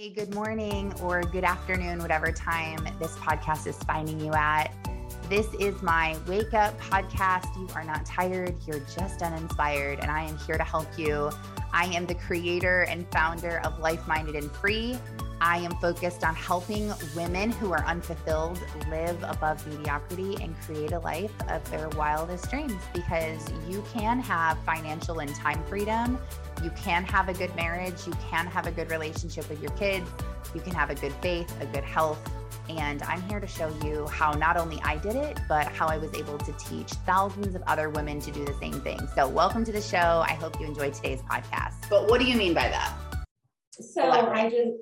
Hey, good morning or good afternoon, whatever time this podcast is finding you at. This is my wake up podcast. You are not tired, you're just uninspired, and I am here to help you. I am the creator and founder of Life Minded and Free. I am focused on helping women who are unfulfilled live above mediocrity and create a life of their wildest dreams because you can have financial and time freedom. You can have a good marriage. You can have a good relationship with your kids. You can have a good faith, a good health, and I'm here to show you how not only I did it, but how I was able to teach thousands of other women to do the same thing. So, welcome to the show. I hope you enjoyed today's podcast. But what do you mean by that? So, Elaborate. I just,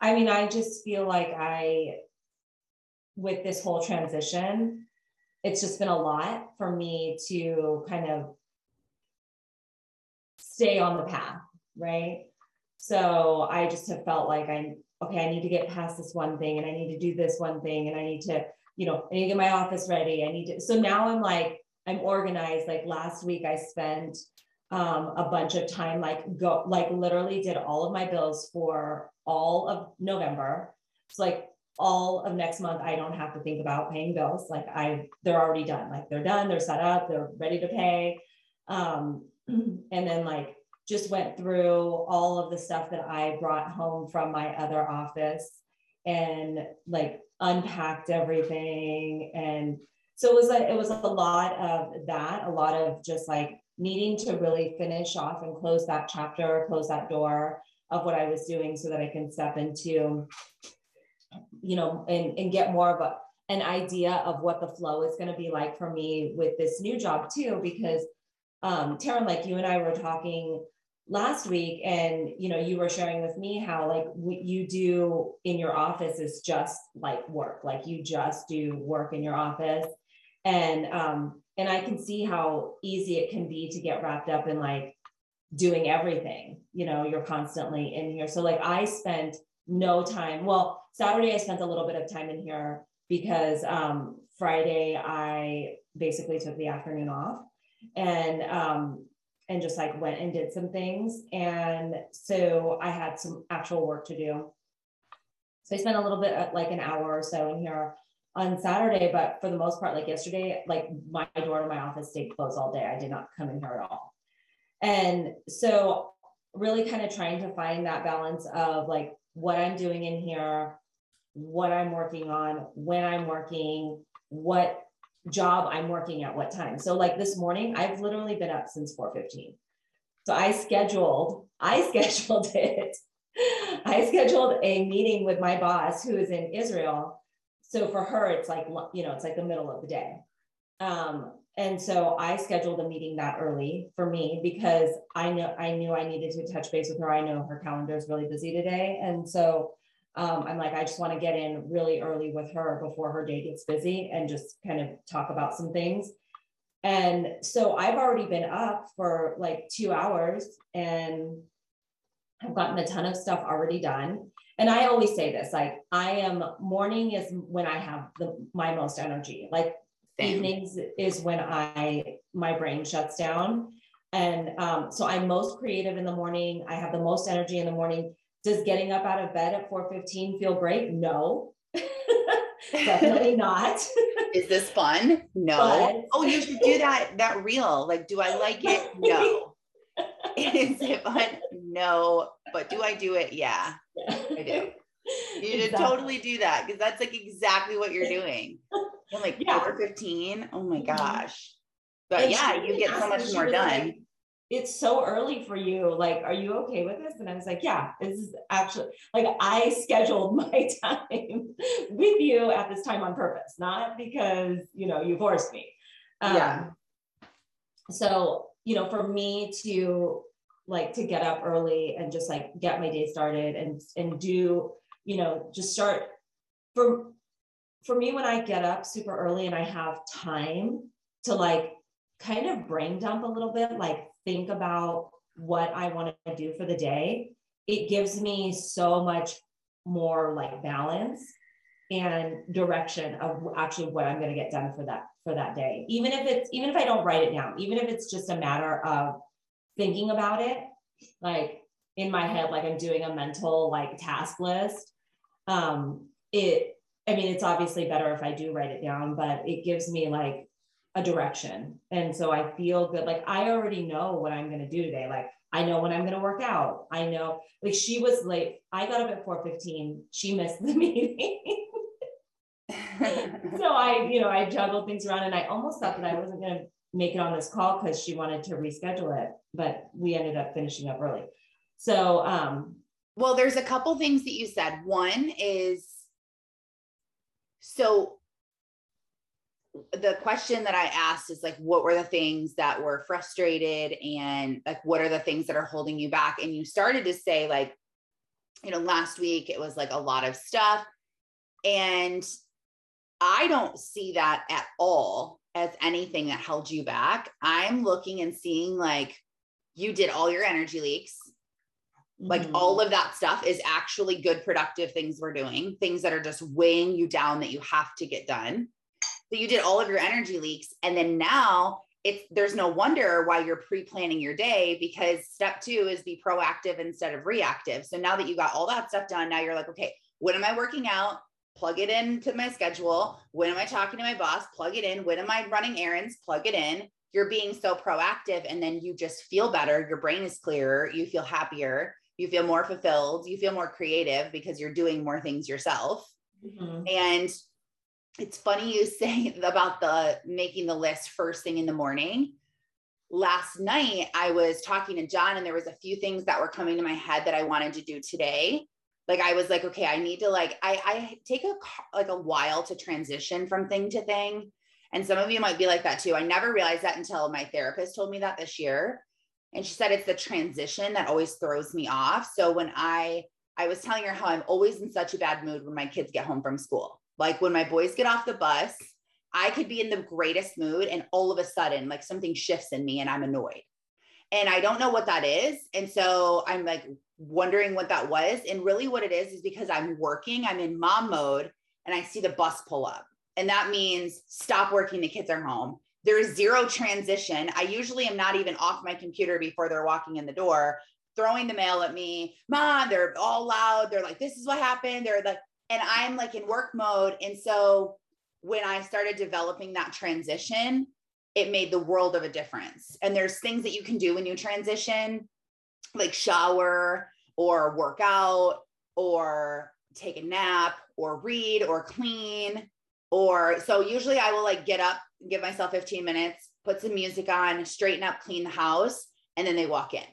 I mean, I just feel like I, with this whole transition, it's just been a lot for me to kind of stay on the path, right? So I just have felt like I'm okay, I need to get past this one thing and I need to do this one thing and I need to, you know, I need to get my office ready. I need to, so now I'm like, I'm organized. Like last week I spent um, a bunch of time, like go, like literally did all of my bills for all of November. It's like all of next month, I don't have to think about paying bills. Like I, they're already done. Like they're done, they're set up, they're ready to pay. Um, and then like just went through all of the stuff that I brought home from my other office and like unpacked everything. And so it was a, it was a lot of that a lot of just like needing to really finish off and close that chapter close that door of what I was doing so that I can step into you know and, and get more of a, an idea of what the flow is going to be like for me with this new job too because um Taryn like you and I were talking last week and you know you were sharing with me how like what you do in your office is just like work like you just do work in your office. And um and i can see how easy it can be to get wrapped up in like doing everything you know you're constantly in here. So like i spent no time well saturday i spent a little bit of time in here because um friday i basically took the afternoon off. And um and just like went and did some things. And so I had some actual work to do. So I spent a little bit uh, like an hour or so in here on Saturday, but for the most part, like yesterday, like my door to my office stayed closed all day. I did not come in here at all. And so really kind of trying to find that balance of like what I'm doing in here, what I'm working on, when I'm working, what job I'm working at what time. So like this morning, I've literally been up since 4:15. So I scheduled, I scheduled it. I scheduled a meeting with my boss who is in Israel. So for her, it's like, you know, it's like the middle of the day. Um, and so I scheduled a meeting that early for me because I know I knew I needed to touch base with her. I know her calendar is really busy today. And so um, I'm like, I just want to get in really early with her before her day gets busy and just kind of talk about some things. And so I've already been up for like two hours and I've gotten a ton of stuff already done. And I always say this, like I am morning is when I have the my most energy. Like Same. evenings is when I my brain shuts down. And um, so I'm most creative in the morning. I have the most energy in the morning. Does getting up out of bed at 4:15 feel great? No. Definitely not. Is this fun? No. But... Oh, you should do that that reel. Like, do I like it? No. Is it fun? No. But do I do it? Yeah, yeah. I do. You should exactly. totally do that because that's like exactly what you're doing. I'm like yeah. 4:15. Oh my mm-hmm. gosh. But and yeah, you get so much more done. Like, it's so early for you. Like, are you okay with this? And I was like, yeah, this is actually like I scheduled my time with you at this time on purpose, not because, you know, you forced me. Um, yeah. So, you know, for me to like to get up early and just like get my day started and and do, you know, just start for for me when I get up super early and I have time to like kind of brain dump a little bit, like think about what I want to do for the day, it gives me so much more like balance and direction of actually what I'm going to get done for that for that day. Even if it's even if I don't write it down, even if it's just a matter of thinking about it, like in my head, like I'm doing a mental like task list. Um, it, I mean, it's obviously better if I do write it down, but it gives me like a direction. And so I feel good. Like I already know what I'm going to do today. Like I know when I'm going to work out. I know like she was late. I got up at 4:15. She missed the meeting. so I, you know, I juggled things around and I almost thought that I wasn't going to make it on this call because she wanted to reschedule it, but we ended up finishing up early. So, um, well, there's a couple things that you said. One is so the question that I asked is like, what were the things that were frustrated and like, what are the things that are holding you back? And you started to say, like, you know, last week it was like a lot of stuff. And I don't see that at all as anything that held you back. I'm looking and seeing like you did all your energy leaks. Mm-hmm. Like all of that stuff is actually good, productive things we're doing, things that are just weighing you down that you have to get done. So you did all of your energy leaks. And then now it's there's no wonder why you're pre-planning your day because step two is be proactive instead of reactive. So now that you got all that stuff done, now you're like, okay, when am I working out? Plug it into my schedule. When am I talking to my boss? Plug it in. When am I running errands? Plug it in. You're being so proactive and then you just feel better. Your brain is clearer. You feel happier. You feel more fulfilled. You feel more creative because you're doing more things yourself. Mm-hmm. And it's funny you say about the making the list first thing in the morning. Last night, I was talking to John, and there was a few things that were coming to my head that I wanted to do today. Like I was like, okay, I need to like I I take a like a while to transition from thing to thing, and some of you might be like that too. I never realized that until my therapist told me that this year, and she said it's the transition that always throws me off. So when I I was telling her how I'm always in such a bad mood when my kids get home from school like when my boys get off the bus, I could be in the greatest mood and all of a sudden, like something shifts in me and I'm annoyed. And I don't know what that is. And so I'm like wondering what that was. And really, what it is is because I'm working, I'm in mom mode, and I see the bus pull up. And that means stop working, the kids are home. There is zero transition. I usually am not even off my computer before they're walking in the door, throwing the mail at me. Mom, they're all loud. They're like, this is what happened. They're like, and I'm like in work mode. And so when I started developing that transition, it made the world of a difference. And there's things that you can do when you transition, like shower or work out or take a nap or read or clean. Or so usually I will like get up, give myself 15 minutes, put some music on, straighten up, clean the house, and then they walk in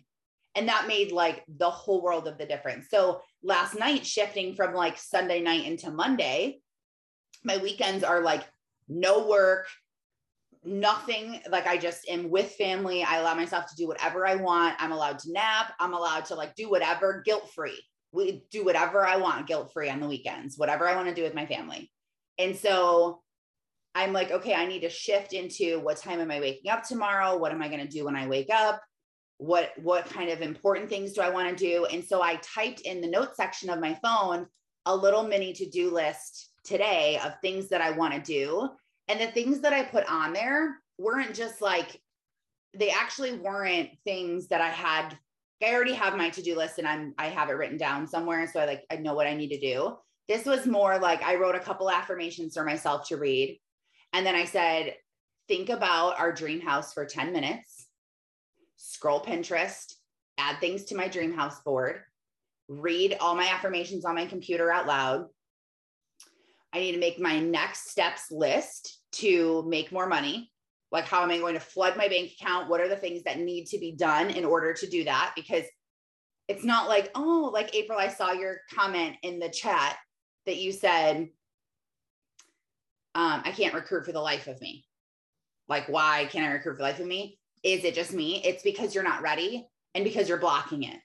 and that made like the whole world of the difference so last night shifting from like sunday night into monday my weekends are like no work nothing. Like i just am with family. I allow myself to do whatever i want. I'm allowed to nap. I'm allowed to like do whatever guilt free we do whatever i want guilt free on the weekends whatever i want to do with my family. And so i'm like okay i need to shift into what time am i waking up tomorrow? What am i going to do when i wake up what what kind of important things do i want to do? And so i typed in the notes section of my phone a little mini to-do list today of things that i want to do. And the things that i put on there weren't just like they actually weren't things that i had i already have my to-do list and i'm i have it written down somewhere. So i like i know what i need to do. This was more like i wrote a couple affirmations for myself to read. And then i said think about our dream house for 10 minutes scroll Pinterest, add things to my dream house board, read all my affirmations on my computer out loud. I need to make my next steps list to make more money. Like, how am I going to flood my bank account? What are the things that need to be done in order to do that? Because it's not like, oh, like April, I saw your comment in the chat that you said, um, I can't recruit for the life of me. Like, why can't I recruit for the life of me? Is it just me? It's because you're not ready and because you're blocking it.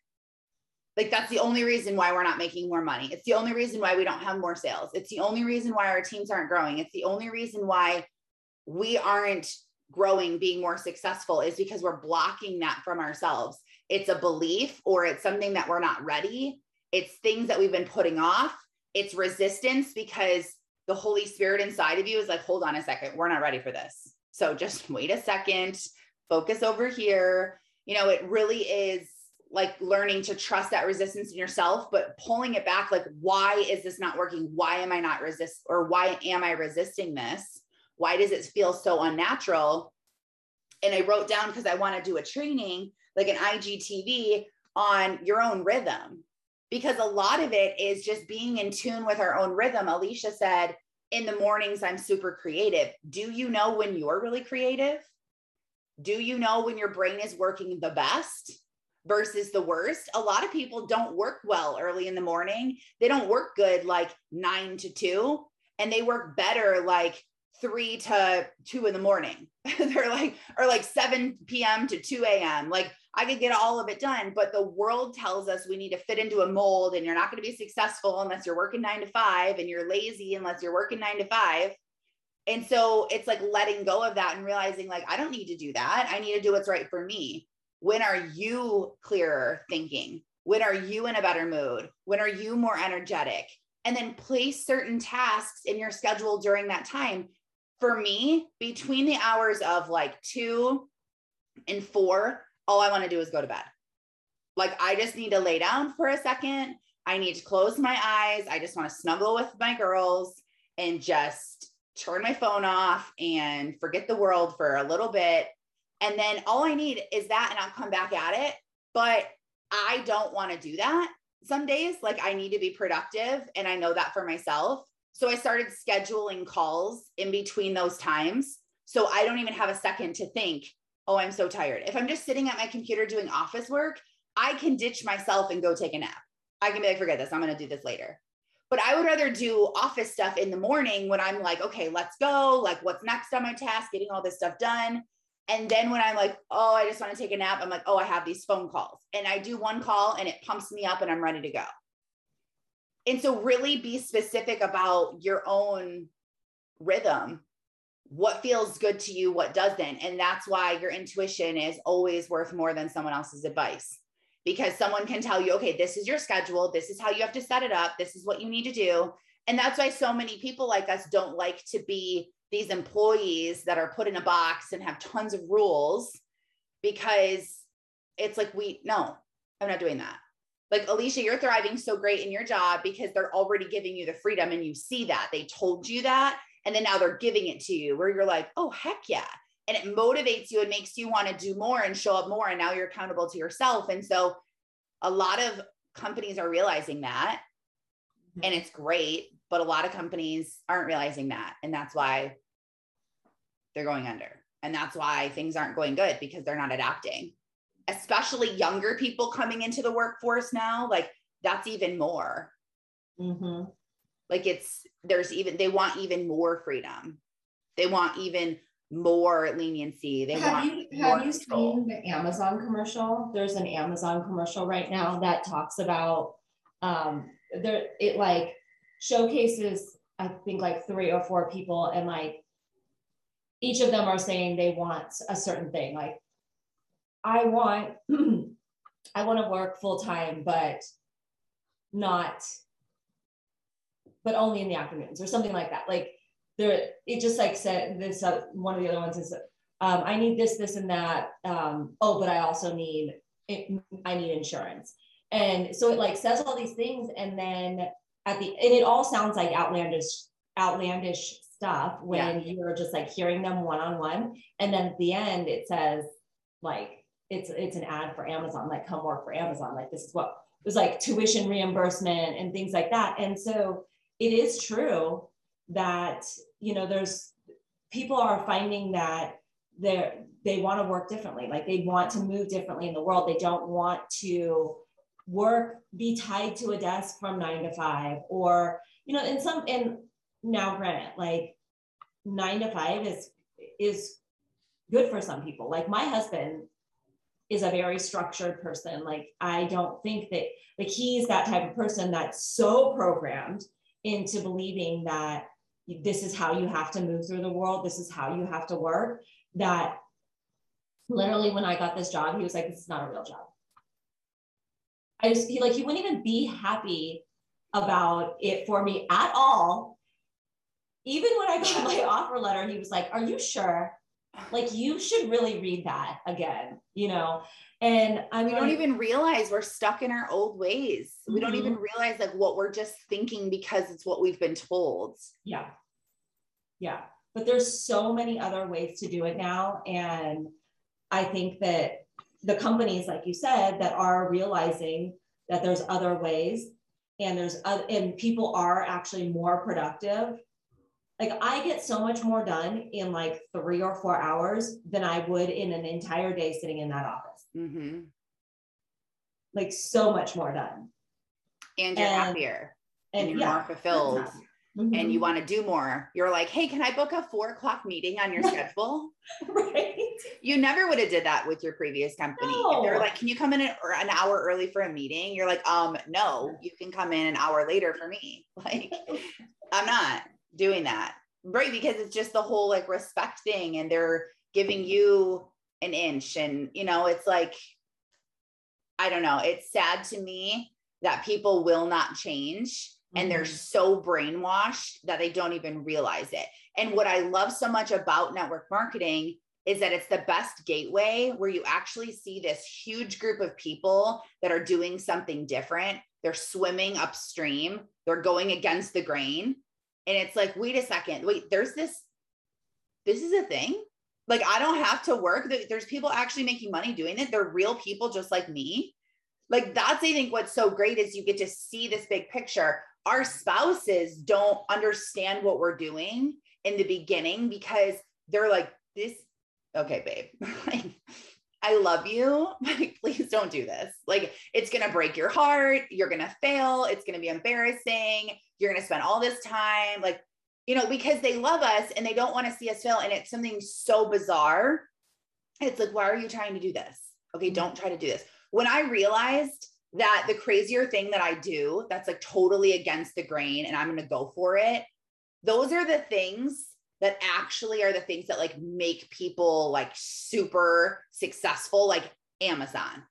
Like that's the only reason why we're not making more money. It's the only reason why we don't have more sales. It's the only reason why our teams aren't growing. It's the only reason why we aren't growing, being more successful is because we're blocking that from ourselves. It's a belief or it's something that we're not ready. It's things that we've been putting off. It's resistance because the Holy Spirit inside of you is like, hold on a second, we're not ready for this. So just wait a second focus over here. You know, it really is like learning to trust that resistance in yourself, but pulling it back, like, why is this not working? Why am I not resist or why am I resisting this? Why does it feel so unnatural? And I wrote down because I want to do a training, like an IGTV on your own rhythm, because a lot of it is just being in tune with our own rhythm. Alicia said, in the mornings, I'm super creative. Do you know when you're really creative? Do you know when your brain is working the best? versus the worst. A lot of people don't work well early in the morning. They don't work good like nine to two, and they work better like three to two in the morning. They're like, or like 7 p.m. to 2 a.m. Like I could get all of it done, but the world tells us we need to fit into a mold and you're not going to be successful unless you're working nine to five and you're lazy unless you're working nine to five. And so it's like letting go of that and realizing like, I don't need to do that. I need to do what's right for me. When are you clearer thinking? When are you in a better mood? When are you more energetic? And then place certain tasks in your schedule during that time. For me, between the hours of like two and four, all I want to do is go to bed. Like I just need to lay down for a second. I need to close my eyes. I just want to snuggle with my girls and just turn my phone off and forget the world for a little bit. And then all I need is that and I'll come back at it. But I don't want to do that some days. Like I need to be productive and I know that for myself. So I started scheduling calls in between those times. So I don't even have a second to think, oh, I'm so tired. If I'm just sitting at my computer doing office work, I can ditch myself and go take a nap. I can be like, forget this, I'm going to do this later. But I would rather do office stuff in the morning when I'm like, okay, let's go. Like, what's next on my task? Getting all this stuff done. And then when I'm like, oh, I just want to take a nap, I'm like, oh, I have these phone calls. And I do one call and it pumps me up and I'm ready to go. And so, really be specific about your own rhythm what feels good to you, what doesn't. And that's why your intuition is always worth more than someone else's advice because someone can tell you, okay, this is your schedule. This is how you have to set it up. This is what you need to do. And that's why so many people like us don't like to be these employees that are put in a box and have tons of rules because it's like, we, no, I'm not doing that. Like Alicia, you're thriving so great in your job because they're already giving you the freedom and you see that. They told you that and then now they're giving it to you where you're like, oh, heck yeah. And it motivates you and makes you want to do more and show up more. And now you're accountable to yourself. And so a lot of companies are realizing that. Mm-hmm. And it's great. But a lot of companies aren't realizing that. And that's why they're going under. And that's why things aren't going good because they're not adapting, especially younger people coming into the workforce now. Like that's even more. Mm-hmm. Like it's there's even they want even more freedom. They want even more leniency. They have want you have you control. seen the Amazon commercial? There's an Amazon commercial right now that talks about um there it like showcases I think like three or four people and like each of them are saying they want a certain thing. Like I want I want to work full time, but not but only in the afternoons or something like that. Like there, it just like said this, uh, one of the other ones is, um, I need this, this, and that. Um, oh, but I also need, it, I need insurance. And so it like says all these things. And then at the, and it all sounds like outlandish, outlandish stuff when yeah. you're just like hearing them one-on-one. And then at the end it says like, it's, it's an ad for Amazon, like come work for Amazon. Like this is what it was like tuition reimbursement and things like that. And so it is true that you know there's people are finding that they they want to work differently. Like they want to move differently in the world. They don't want to work be tied to a desk from nine to five or you know in some and now granted like nine to five is is good for some people. Like my husband is a very structured person. Like i don't think that like he's that type of person that's so programmed into believing that this is how you have to move through the world, this is how you have to work. That literally, when I got this job, he was like, This is not a real job. I just, he like, he wouldn't even be happy about it for me at all. Even when I got my offer letter, he was like, Are you sure? Like you should really read that again, you know. And I we don't even realize we're stuck in our old ways. Mm-hmm. We don't even mm-hmm. realize like what we're just thinking because it's what we've been told. Yeah. Yeah. But there's so many other ways to do it now. And I think that the companies, like you said, that are realizing that there's other ways and there's other, and people are actually more productive like I get so much more done in like three or four hours than I would in an entire day sitting in that office. Mm-hmm. Like so much more done. And you're and, happier and, and you're yeah, more fulfilled. Mm-hmm. And you want to do more. You're like, hey, can I book a four o'clock meeting on your schedule? right. You never would have did that with your previous company. No. They're like, can you come in an, an hour early for a meeting? You're like, um, no, you can come in an hour later for me. Like, I'm not doing that. Right because it's just the whole like respect thing and they're giving you an inch and you know it's like i don't know it's sad to me that people will not change and mm-hmm. they're so brainwashed that they don't even realize it. And what i love so much about network marketing is that it's the best gateway where you actually see this huge group of people that are doing something different. They're swimming upstream. They're going against the grain and it's like wait a second wait there's this this is a thing? Like i don't have to work? There's people actually making money doing it? They're real people just like me? Like that's i think what's so great is you get to see this big picture. Our spouses don't understand what we're doing in the beginning because they're like this okay babe I love you. Like, please don't do this. Like, it's going to break your heart. You're going to fail. It's going to be embarrassing. You're going to spend all this time. Like, you know, because they love us and they don't want to see us fail. And it's something so bizarre. It's like, why are you trying to do this? Okay, mm-hmm. don't try to do this. When I realized that the crazier thing that I do that's like totally against the grain and I'm going to go for it, those are the things that actually are the things that like make people like super successful, like Amazon.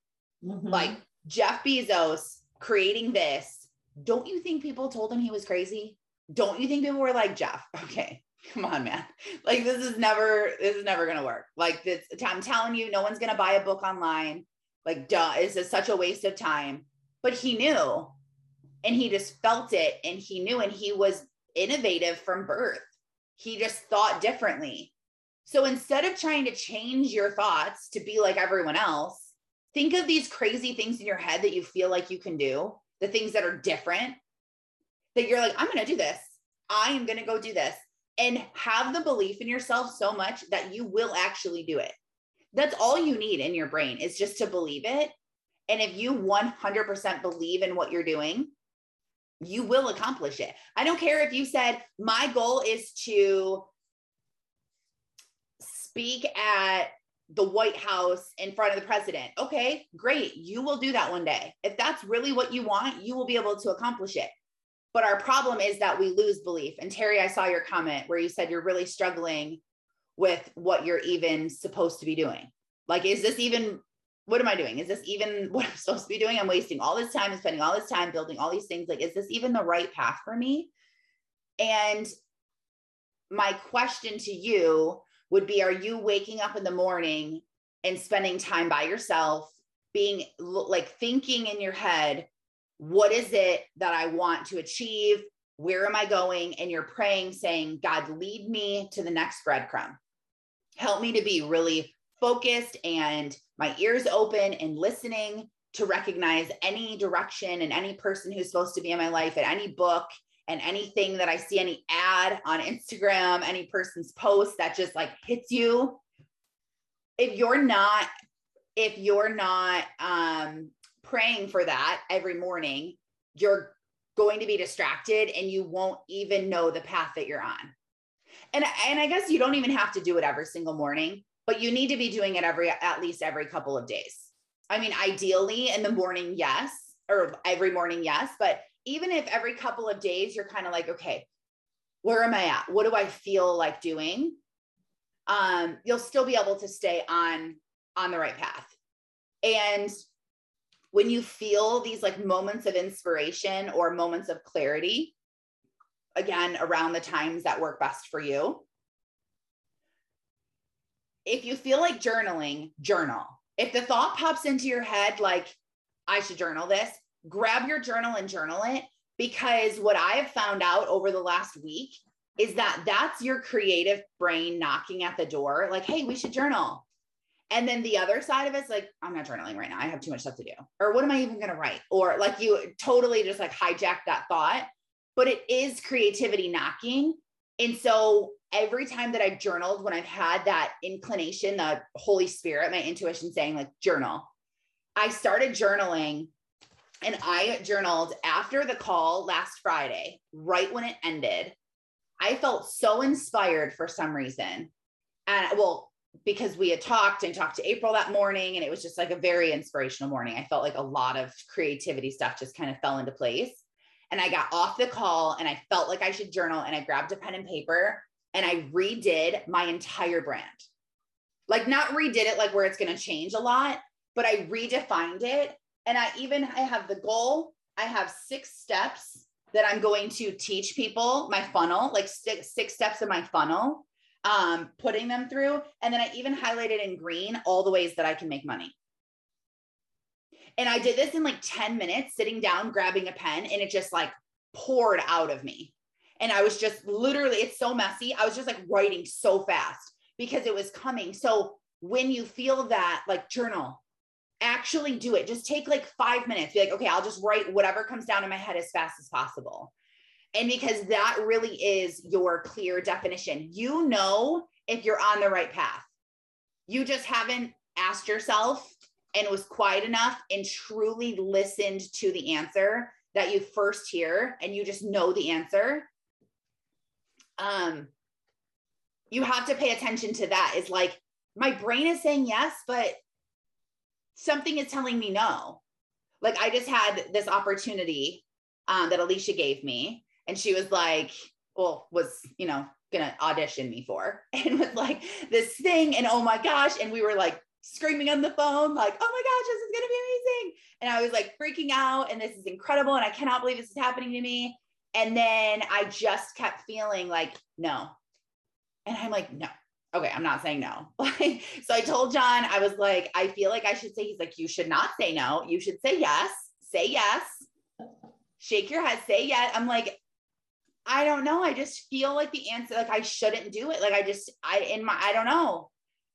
Mm-hmm. Like Jeff Bezos creating this. Don't you think people told him he was crazy? Don't you think people were like, Jeff, okay, come on, man. Like this is never, this is never gonna work. Like this, I'm telling you, no one's gonna buy a book online. Like, duh, this is such a waste of time. But he knew and he just felt it and he knew and he was innovative from birth he just thought differently. So instead of trying to change your thoughts to be like everyone else, think of these crazy things in your head that you feel like you can do, the things that are different, that you're like, I'm going to do this. I am going to go do this. And have the belief in yourself so much that you will actually do it. That's all you need in your brain is just to believe it. And if you 100% believe in what you're doing, you will accomplish it. I don't care if you said, my goal is to speak at the White House in front of the president. Okay, great. You will do that one day. If that's really what you want, you will be able to accomplish it. But our problem is that we lose belief. And Terry, I saw your comment where you said you're really struggling with what you're even supposed to be doing. Like, is this even what am I doing? Is this even what I'm supposed to be doing? I'm wasting all this time and spending all this time building all these things. Like, is this even the right path for me? And my question to you would be Are you waking up in the morning and spending time by yourself, being like thinking in your head, what is it that I want to achieve? Where am I going? And you're praying, saying, God, lead me to the next breadcrumb. Help me to be really focused and my ears open and listening to recognize any direction and any person who's supposed to be in my life and any book and anything that I see, any ad on Instagram, any person's post that just like hits you. If you're not, if you're not um, praying for that every morning, you're going to be distracted and you won't even know the path that you're on. And, and I guess you don't even have to do it every single morning but you need to be doing it every at least every couple of days. I mean, ideally in the morning, yes, or every morning, yes, but even if every couple of days you're kind of like, okay, where am I at? What do I feel like doing? Um, you'll still be able to stay on on the right path. And when you feel these like moments of inspiration or moments of clarity, again, around the times that work best for you, if you feel like journaling, journal. If the thought pops into your head, like, I should journal this, grab your journal and journal it. Because what I have found out over the last week is that that's your creative brain knocking at the door, like, hey, we should journal. And then the other side of it's like, I'm not journaling right now. I have too much stuff to do. Or what am I even going to write? Or like you totally just like hijack that thought. But it is creativity knocking. And so every time that I've journaled, when I've had that inclination, the Holy Spirit, my intuition saying, like, journal, I started journaling and I journaled after the call last Friday, right when it ended. I felt so inspired for some reason. And well, because we had talked and talked to April that morning, and it was just like a very inspirational morning. I felt like a lot of creativity stuff just kind of fell into place. And I got off the call and I felt like I should journal. And I grabbed a pen and paper and I redid my entire brand. Like, not redid it like where it's going to change a lot, but I redefined it. And I even I have the goal. I have six steps that I'm going to teach people my funnel, like six, six steps of my funnel, um, putting them through. And then I even highlighted in green all the ways that I can make money. And I did this in like 10 minutes, sitting down, grabbing a pen, and it just like poured out of me. And I was just literally, it's so messy. I was just like writing so fast because it was coming. So when you feel that, like journal, actually do it. Just take like five minutes. Be like, okay, I'll just write whatever comes down in my head as fast as possible. And because that really is your clear definition, you know if you're on the right path. You just haven't asked yourself and was quiet enough and truly listened to the answer that you first hear and you just know the answer um you have to pay attention to that is like my brain is saying yes but something is telling me no like i just had this opportunity um, that alicia gave me and she was like well was you know gonna audition me for and was like this thing and oh my gosh and we were like screaming on the phone, like, oh my gosh, this is to be amazing. And I was like freaking out, and this is incredible. And I cannot believe this is happening to me. And then I just kept feeling like, no. And I'm like, no. Okay, I'm not saying no. so I told John, I was like, I feel like I should say, he's like, you should not say no. You should say yes. Say yes. Shake your head, say yes. I'm like, I don't know. I just feel like the answer, like I shouldn't do it. Like I just, I, in my, I don't know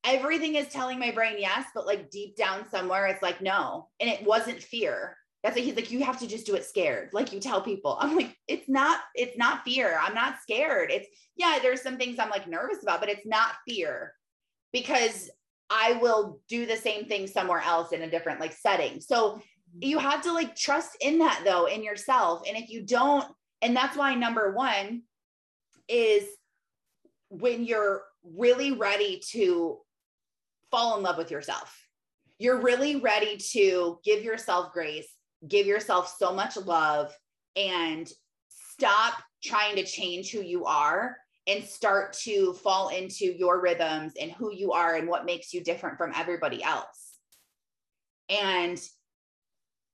everything is telling my brain yes, but like deep down somewhere, it's like no. And it wasn't fear. That's like he's like, you have to just do it scared. Like you tell people. I'm like, it's not, it's not fear. I'm not scared. It's yeah, there's some things I'm like nervous about, but it's not fear because I will do the same thing somewhere else in a different like setting. So mm-hmm. you have to like trust in that though, in yourself. And if you don't, and that's why number one is when you're really ready to fall in love with yourself. You're really ready to give yourself grace, give yourself so much love, and stop trying to change who you are and start to fall into your rhythms and who you are and what makes you different from everybody else. And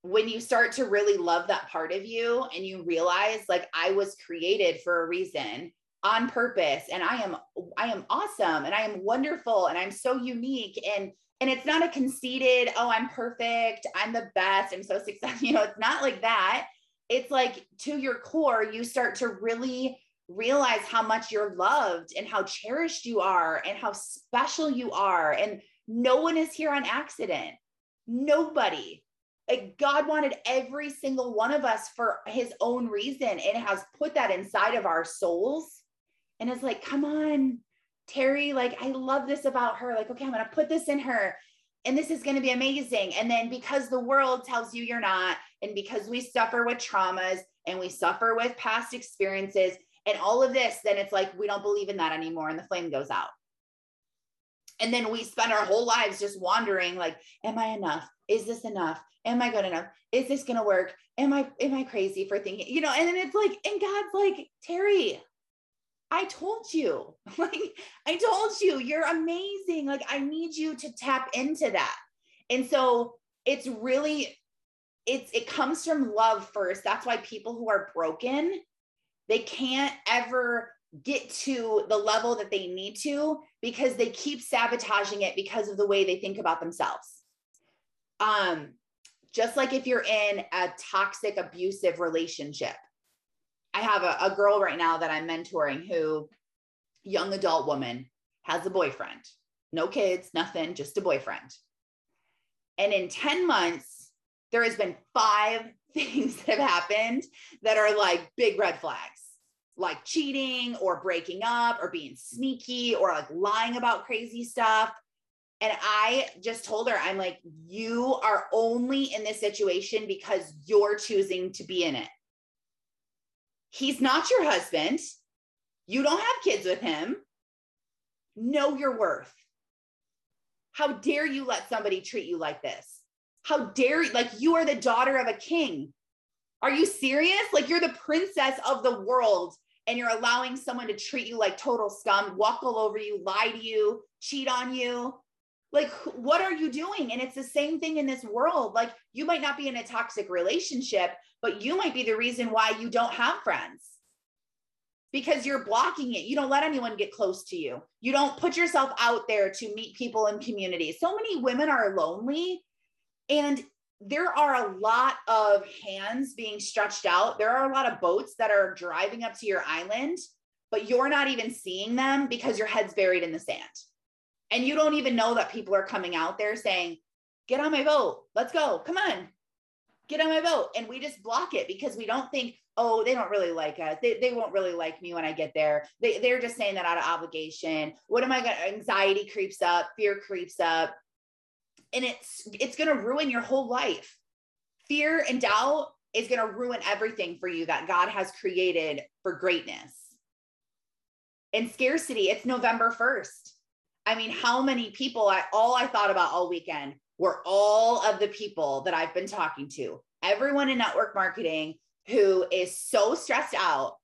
when you start to really love that part of you and you realize, like, I was created for a reason on purpose and i am i am awesome and i am wonderful and i'm so unique and and it's not a conceited oh i'm perfect i'm the best i'm so successful you know it's not like that. It's like to your core you start to really realize how much you're loved and how cherished you are and how special you are. And no one is here on accident. Nobody. Like God wanted every single one of us for his own reason and has put that inside of our souls. And it's like, come on, Terry, like, I love this about her. Like, okay, I'm going to put this in her and this is going to be amazing. And then because the world tells you you're not, and because we suffer with traumas and we suffer with past experiences and all of this, then it's like we don't believe in that anymore and the flame goes out. And then we spend our whole lives just wandering like, am I enough? Is this enough? Am I good enough? Is this going to work? Am I am I crazy for thinking, you know, and then it's like, and God's like, Terry, I told you, like, I told you, you're amazing. Like, I need you to tap into that. And so it's really, it's, it comes from love first. That's why people who are broken, they can't ever get to the level that they need to because they keep sabotaging it because of the way they think about themselves. Um, just like if you're in a toxic, abusive relationship. I have a, a girl right now that I'm mentoring who, young adult woman, has a boyfriend, no kids, nothing, just a boyfriend. And in 10 months, there has been five things that have happened that are like big red flags like cheating or breaking up or being sneaky or like lying about crazy stuff. And I just told her, I'm like, you are only in this situation because you're choosing to be in it. He's not your husband. You don't have kids with him. Know your worth. How dare you let somebody treat you like this? How dare you? Like, you are the daughter of a king. Are you serious? Like, you're the princess of the world and you're allowing someone to treat you like total scum, walk all over you, lie to you, cheat on you. Like, what are you doing? And it's the same thing in this world. Like, you might not be in a toxic relationship, but you might be the reason why you don't have friends because you're blocking it. You don't let anyone get close to you. You don't put yourself out there to meet people in communities. So many women are lonely. And there are a lot of hands being stretched out. There are a lot of boats that are driving up to your island, but you're not even seeing them because your head's buried in the sand. And you don't even know that people are coming out there saying, Get on my boat. Let's go. Come on. Get on my boat. And we just block it because we don't think, oh, they don't really like us. They, they won't really like me when I get there. They, they're just saying that out of obligation. What am I going to? Anxiety creeps up, fear creeps up and it's it's going to ruin your whole life fear and doubt is going to ruin everything for you that god has created for greatness and scarcity it's november 1st i mean how many people i all i thought about all weekend were all of the people that i've been talking to everyone in network marketing who is so stressed out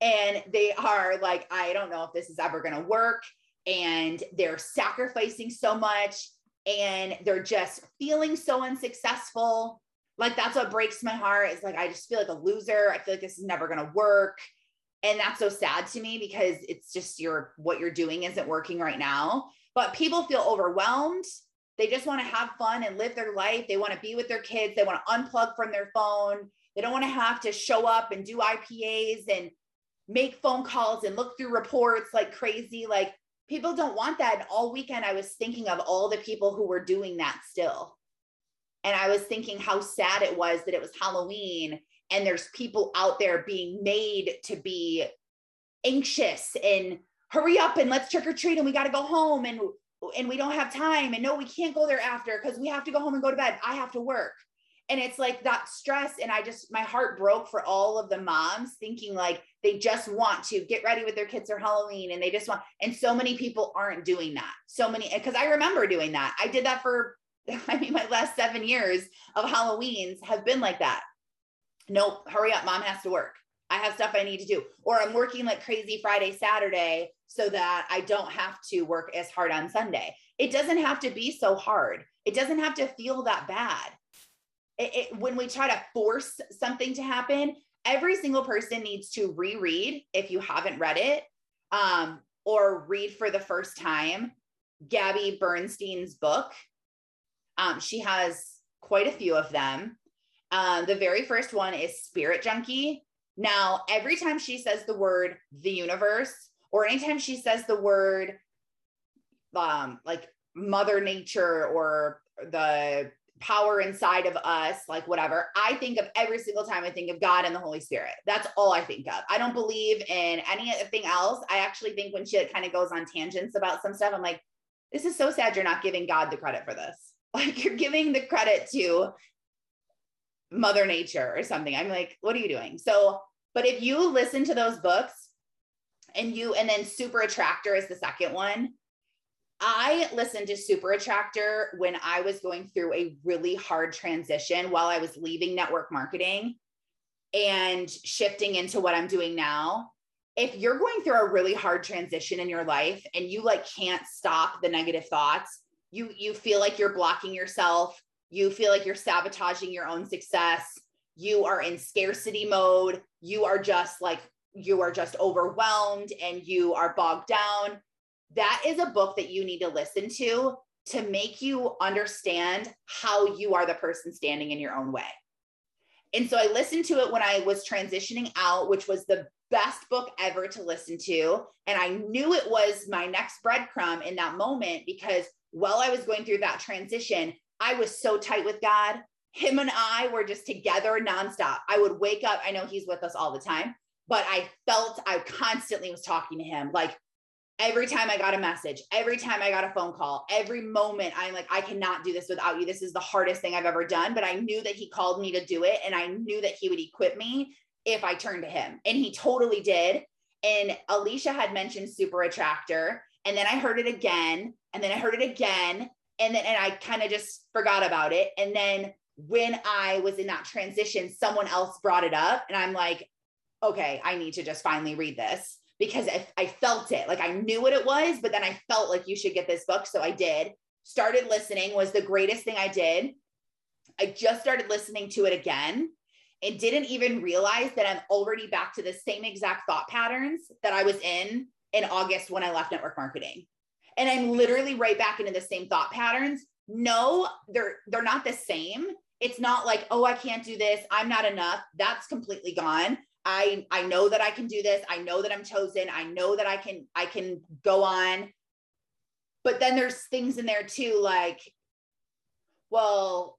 and they are like i don't know if this is ever going to work and they're sacrificing so much and they're just feeling so unsuccessful. Like that's what breaks my heart is like I just feel like a loser. I feel like this is never going to work. And that's so sad to me because it's just your what you're doing isn't working right now. But people feel overwhelmed. They just want to have fun and live their life. They want to be with their kids. They want to unplug from their phone. They don't want to have to show up and do IPAs and make phone calls and look through reports like crazy. Like people don't want that. And all weekend, I was thinking of all the people who were doing that still. And I was thinking how sad it was that it was Halloween and there's people out there being made to be anxious and hurry up and let's trick or treat and we got to go home and and we don't have time and no we can't go there after because we have to go home and go to bed. I have to work. And it's like that stress and i just my heart broke for all of the moms thinking like they just want to get ready with their kids for halloween and they just want and so many people aren't doing that. So many because i remember doing that. I did that for i mean my last seven years of halloweens have been like that nope hurry up mom has to work. I have stuff i need to do. Or i'm working like crazy friday saturday so that i don't have to work as hard on sunday. It doesn't have to be so hard. It doesn't have to feel that bad. It, it, when we try to force something to happen, every single person needs to reread if you haven't read it um, or read for the first time Gabby Bernstein's book. Um, she has quite a few of them. Uh, the very first one is Spirit Junkie. Now, every time she says the word the universe, or anytime she says the word um, like Mother Nature or the power inside of us, like whatever. I think of every single time I think of God and the Holy Spirit. That's all I think of. I don't believe in anything else. I actually think when shit kind of goes on tangents about some stuff, I'm like, this is so sad you're not giving God the credit for this. Like you're giving the credit to Mother Nature or something. I'm like, what are you doing? So, but if you listen to those books and you, and then Super Attractor is the second one, I listened to Super Attractor when I was going through a really hard transition while I was leaving network marketing and shifting into what I'm doing now. If you're going through a really hard transition in your life and you like can't stop the negative thoughts, you you feel like you're blocking yourself, you feel like you're sabotaging your own success, you are in scarcity mode, you are just like you are just overwhelmed and you are bogged down. That is a book that you need to listen to to make you understand how you are the person standing in your own way. And so I listened to it when I was transitioning out, which was the best book ever to listen to. And I knew it was my next breadcrumb in that moment because while I was going through that transition, I was so tight with God. Him and I were just together nonstop. I would wake up, I know he's with us all the time, but I felt I constantly was talking to him. Like every time I got a message, every time I got a phone call, every moment I'm like, I cannot do this without you. This is the hardest thing I've ever done. But I knew that he called me to do it. And I knew that he would equip me if I turned to him. And he totally did. And Alicia had mentioned super attractor. And then I heard it again. And then I heard it again. And then and I kind of just forgot about it. And then when I was in that transition, someone else brought it up. And I'm like, okay, I need to just finally read this because I, I felt it. Like I knew what it was, but then I felt like you should get this book. So I did. Started listening was the greatest thing I did. I just started listening to it again and didn't even realize that I'm already back to the same exact thought patterns that I was in in August when I left network marketing. And I'm literally right back into the same thought patterns. No, they're they're not the same. It's not like, "Oh, I can't do this. I'm not enough." That's completely gone. I I know that I can do this. I know that I'm chosen. I know that I can I can go on. But then there's things in there too like well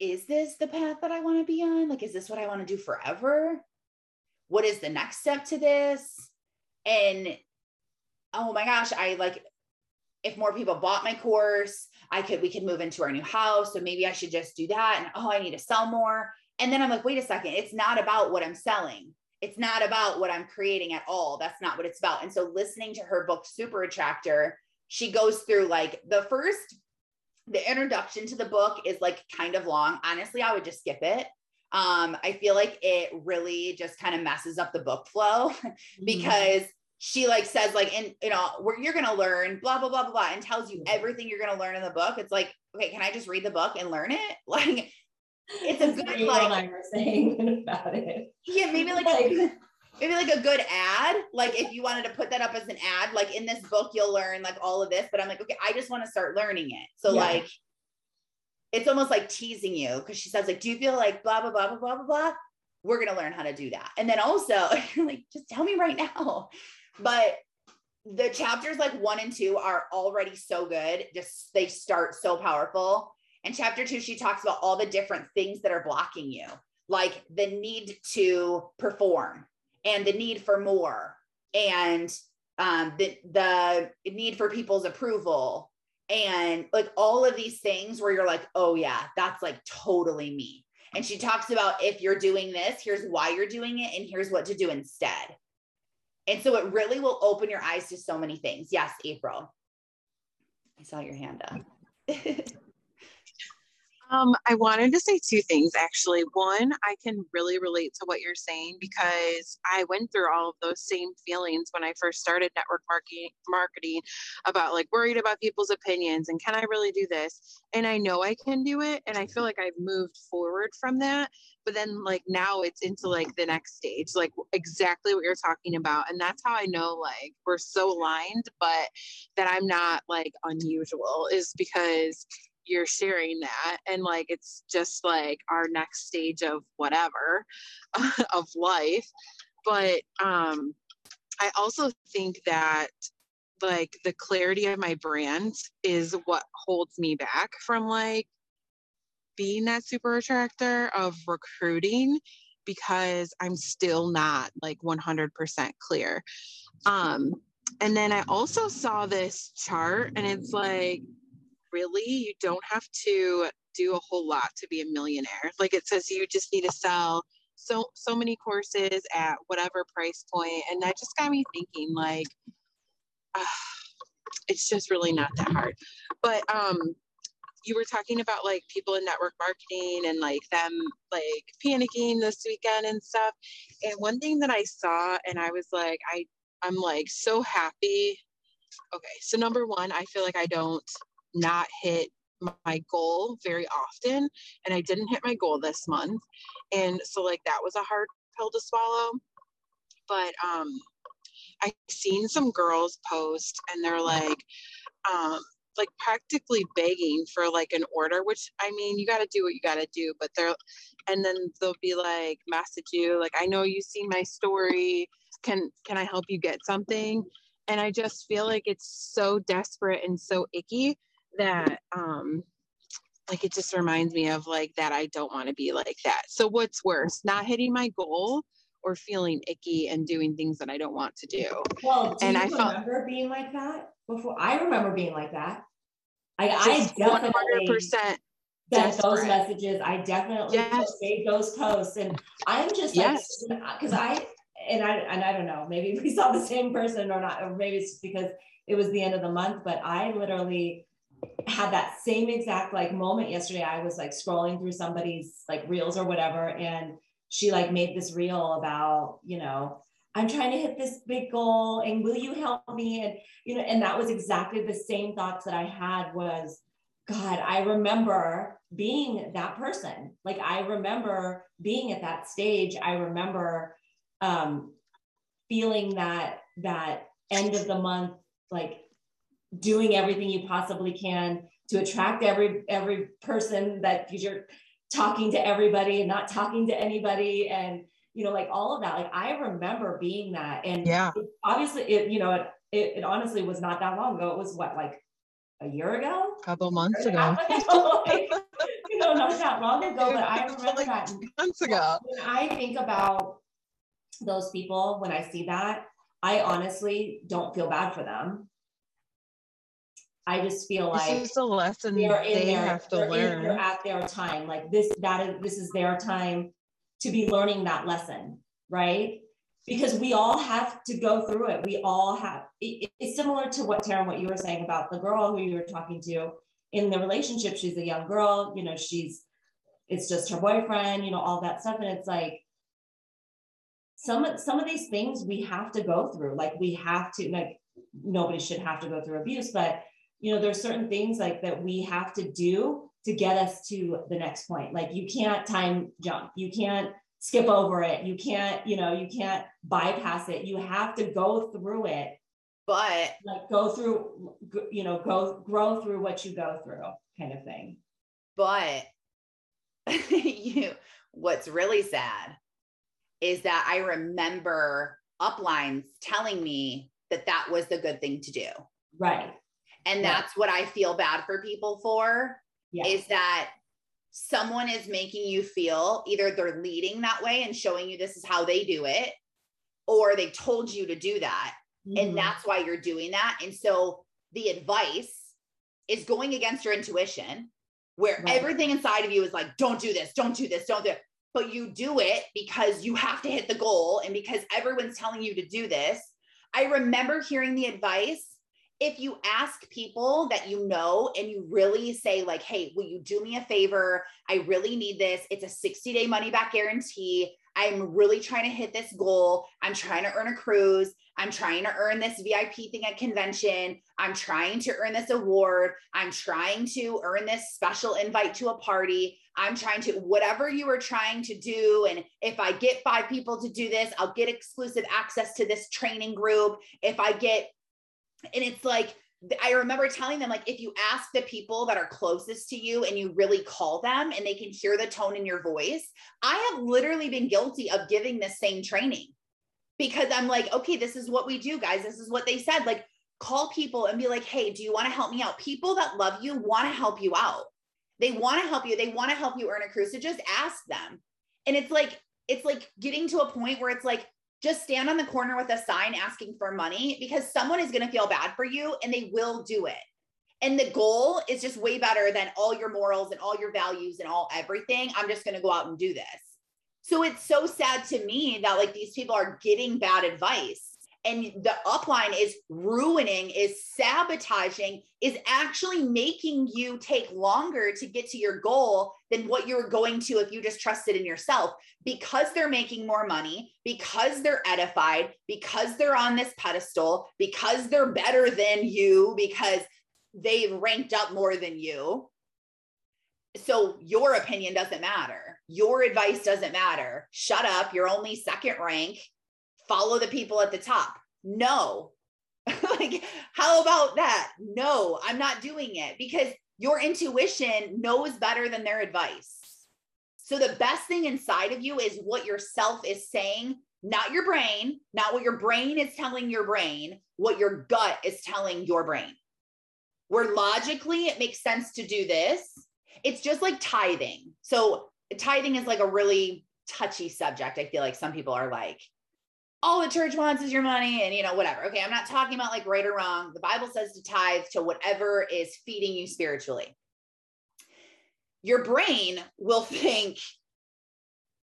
is this the path that I want to be on? Like is this what I want to do forever? What is the next step to this? And oh my gosh, I like if more people bought my course, I could we could move into our new house. So maybe I should just do that. And oh, I need to sell more. And then I'm like, wait a second, it's not about what I'm selling. It's not about what I'm creating at all. That's not what it's about. And so listening to her book, Super Attractor, she goes through like the first, the introduction to the book is like kind of long. Honestly, I would just skip it. Um, I feel like it really just kind of messes up the book flow because she like says like and you know where you're gonna learn blah blah blah blah blah and tells you mm-hmm. everything you're gonna learn in the book it's like okay can i just read the book and learn it like it's a good like I were saying about it. Yeah, maybe like, like maybe like a good ad. Like if you wanted to put that up as an ad, like in this book, you'll learn like all of this. But I'm like, okay, I just want to start learning it. So yeah. like it's almost like teasing you because she says, like, do you feel like blah blah blah blah blah blah blah? We're gonna learn how to do that. And then also like, just tell me right now. But the chapters like one and two are already so good. Just they start so powerful and chapter two, she talks about all the different things that are blocking you, like the need to perform and the need for more and um, the, the need for people's approval and like all of these things where you're like, oh, yeah, that's like totally me. And she talks about if you're doing this, here's why you're doing it, and here's what to do instead. And so it really will open your eyes to so many things. Yes, April. I saw your hand up. Um, I wanted to say two things actually. One, I can really relate to what you're saying because I went through all of those same feelings when I first started network marketing marketing about like worried about people's opinions and can I really do this? And I know I can do it and I feel like I've moved forward from that. But then like now it's into like the next stage, like exactly what you're talking about. And that's how I know like we're so aligned, but that I'm not like unusual is because you're sharing that and like it's just like our next stage of whatever of life but um i also think that like the clarity of my brand is what holds me back from like being that super attractor of recruiting because I'm still not like 100% clear. Um, and then I also saw this chart and it's like really you don't have to do a whole lot to be a millionaire. Like it says you just need to sell so so many courses at whatever price point and that just got me thinking like uh, it's just really not that hard. But um you were talking about like people in network marketing and like them like panicking this weekend and stuff and one thing that i saw and i was like i i'm like so happy. Okay so number one i feel like i don't not hit my goal very often and I didn't hit my goal this month. And so like that was a hard pill to swallow. but um I've seen some girls post and they're like, um, like practically begging for like an order, which I mean, you got to do what you got to do, but they're, and then they'll be like, message you, like, I know you've seen my story. Can, can I help you get something? And I just feel like it's so desperate and so icky that, um, like it just reminds me of like that I don't want to be like that. So what's worse, not hitting my goal or feeling icky and doing things that I don't want to do. Well, do and you I remember felt, being like that before? I remember being like that. I, I definitely 100% sent those messages. I definitely yes. made those posts, and I'm just like, because I and I and I don't know, maybe we saw the same person or not, or maybe it's because it was the end of the month, but I literally had that same exact like moment yesterday. I was like scrolling through somebody's like reels or whatever, and she like made this reel about, you know, I'm trying to hit this big goal and will you help me? And, you know, and that was exactly the same thoughts that I had was, God, I remember being that person. Like I remember being at that stage. I remember um, feeling that that end of the month, like doing everything you possibly can to attract every every person that you're talking to everybody and not talking to anybody and you know like all of that. Like i remember being that and yeah. obviously it you know it, it, it honestly was not that long ago. It was what like a year ago? A couple months ago. like, you know not that long ago but i remember like that. months ago. When i think about those people when i see that i honestly don't feel bad for them I just feel like this is a lesson they're in they their, have to learn. In, they're at their time. Like this, that is this is their time to be learning that lesson, right? Because we all have to go through it. We all have. It, it's similar to what Tara, what you were saying about the girl who you were talking to in the relationship. She's a young girl. You know, she's it's just her boyfriend. You know, all that stuff, and it's like some of some of these things we have to go through. Like we have to like nobody should have to go through abuse, but you know there's certain things like that we have to do to get us to the next point. Like you can't time jump. You can't skip over it. You can't you know you can't bypass it. You have to go through it. But like go through you know go grow through what you go through kind of thing. But you what's really sad is that i remember uplines telling me that that was the good thing to do. Right and that's what I feel bad for people for is that someone is making you feel either they're leading that way and showing you this is how they do it, or they told you to do that. Mm-hmm. And that's why you're doing that. And so the advice is going against your intuition, where right. everything inside of you is like, don't do this, don't do this, don't do it. But you do it because you have to hit the goal and because everyone's telling you to do this. I remember hearing the advice if you ask people that you know and you really say like hey will you do me a favor? I really need this. It's a 60 day money back guarantee. I'm really trying to hit this goal. I'm trying to earn a cruise. I'm trying to earn this vip thing at convention. I'm trying to earn this award. I'm trying to earn this special invite to a party. I'm trying to whatever you are trying to do and if i get five people to do this i'll get exclusive access to this training group. If i get and it's like I remember telling them, like, if you ask the people that are closest to you and you really call them and they can hear the tone in your voice, I have literally been guilty of giving the same training because I'm like, okay, this is what we do, guys. This is what they said. Like, call people and be like, hey, do you want to help me out? People that love you want to help you out. They want to help you. They want to help you earn a cruise. So just ask them. And it's like, it's like getting to a point where it's like, just stand on the corner with a sign asking for money because someone is going to feel bad for you and they will do it. And the goal is just way better than all your morals and all your values and all everything. I'm just going to go out and do this. So it's so sad to me that like these people are getting bad advice and the upline is ruining, is sabotaging, is actually making you take longer to get to your goal than what you're going to if you just trusted in yourself because they're making more money, because they're edified, because they're on this pedestal, because they're better than you, because they've ranked up more than you. So your opinion doesn't matter. Your advice doesn't matter. Shut up. You're only second rank follow the people at the top. No. like, how about that? No, I'm not doing it because your intuition knows better than their advice. So the best thing inside of you is what your self is saying, not your brain, not what your brain is telling your brain, what your gut is telling your brain. Where logically it makes sense to do this, it's just like tithing. So tithing is like a really touchy subject. I feel like some people are like, all the church wants is your money and you know whatever. Okay i'm not talking about like right or wrong. The bible says to tithe to whatever is feeding you spiritually. Your brain will think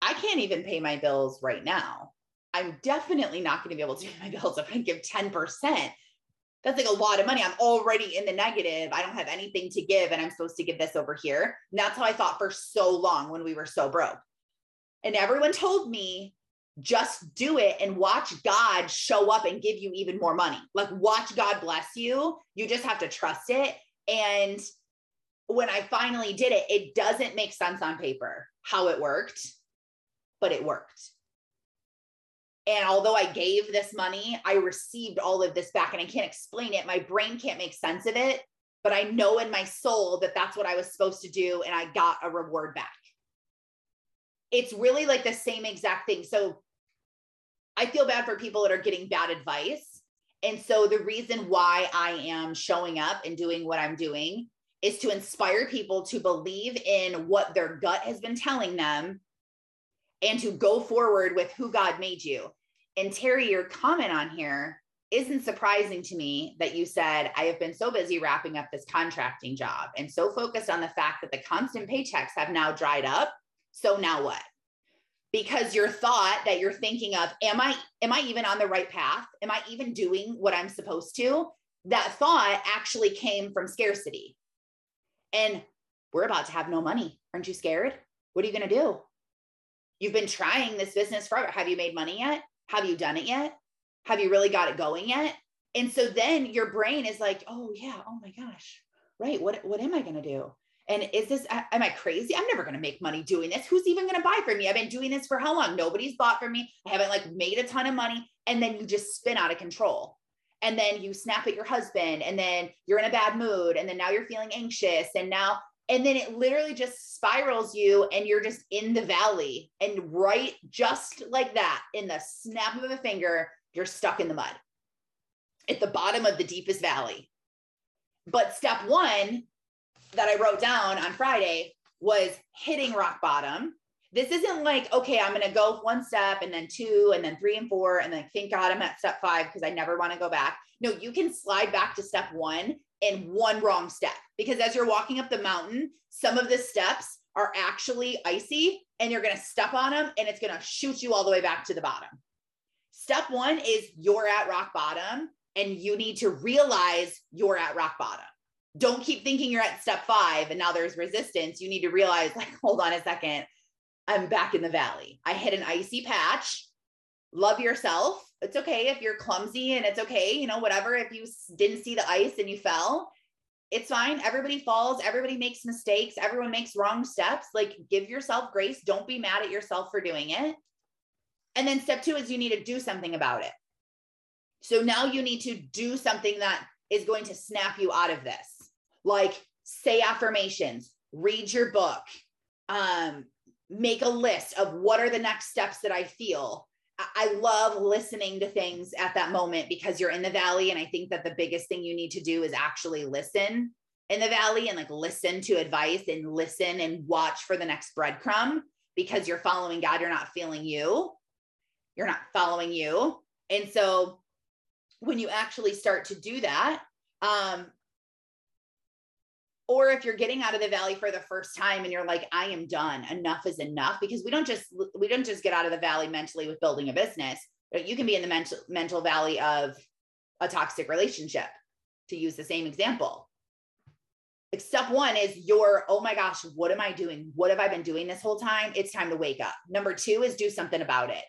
i can't even pay my bills right now. I'm definitely not going to be able to pay my bills if i give 10% that's like a lot of money. I'm already in the negative. I don't have anything to give and i'm supposed to give this over here. And that's how i thought for so long when we were so broke. And everyone told me just do it and watch God show up and give you even more money. Like, watch God bless you. You just have to trust it. And when I finally did it, it doesn't make sense on paper how it worked, but it worked. And although I gave this money, I received all of this back and I can't explain it. My brain can't make sense of it, but I know in my soul that that's what I was supposed to do. And I got a reward back. It's really like the same exact thing. So I feel bad for people that are getting bad advice. And so the reason why I am showing up and doing what I'm doing is to inspire people to believe in what their gut has been telling them and to go forward with who God made you. And Terry, your comment on here isn't surprising to me that you said, I have been so busy wrapping up this contracting job and so focused on the fact that the constant paychecks have now dried up. So now what? Because your thought that you're thinking of am i am i even on the right path? Am i even doing what i'm supposed to? That thought actually came from scarcity. And we're about to have no money. Aren't you scared? What are you going to do? You've been trying this business forever. Have you made money yet? Have you done it yet? Have you really got it going yet? And so then your brain is like oh yeah oh my gosh. Right what what am i going to do and is this, am I crazy? I'm never going to make money doing this. Who's even going to buy from me? I've been doing this for how long? Nobody's bought from me. I haven't like made a ton of money. And then you just spin out of control. And then you snap at your husband and then you're in a bad mood. And then now you're feeling anxious. And now, and then it literally just spirals you and you're just in the valley. And right just like that, in the snap of a finger, you're stuck in the mud at the bottom of the deepest valley. But step one that I wrote down on Friday was hitting rock bottom. This isn't like, okay, I'm going to go one step and then two and then three and four. And then thank God I'm at step five because I never want to go back. No, you can slide back to step one in one wrong step because as you're walking up the mountain, some of the steps are actually icy and you're going to step on them and it's going to shoot you all the way back to the bottom. Step one is you're at rock bottom and you need to realize you're at rock bottom don't keep thinking you're at step five and now there's resistance. You need to realize, like, hold on a second. I'm back in the valley. I hit an icy patch. Love yourself. It's okay if you're clumsy and it's okay, you know, whatever. If you didn't see the ice and you fell, it's fine. Everybody falls, everybody makes mistakes, everyone makes wrong steps. Like, give yourself grace. Don't be mad at yourself for doing it. And then step two is you need to do something about it. So now you need to do something that is going to snap you out of this like say affirmations, read your book, um, make a list of what are the next steps that I feel. I love listening to things at that moment because you're in the valley. And I think that the biggest thing you need to do is actually listen in the valley and like listen to advice and listen and watch for the next breadcrumb because you're following God. You're not feeling you. You're not following you. And so when you actually start to do that, um, or if you're getting out of the valley for the first time and you're like i am done. Enough is enough. Because we don't just we don't just get out of the valley mentally with building a business you can be in the mental mental valley of a toxic relationship to use the same example. Step one is your oh my gosh what am i doing? What have i been doing this whole time? It's time to wake up. Number two is do something about it.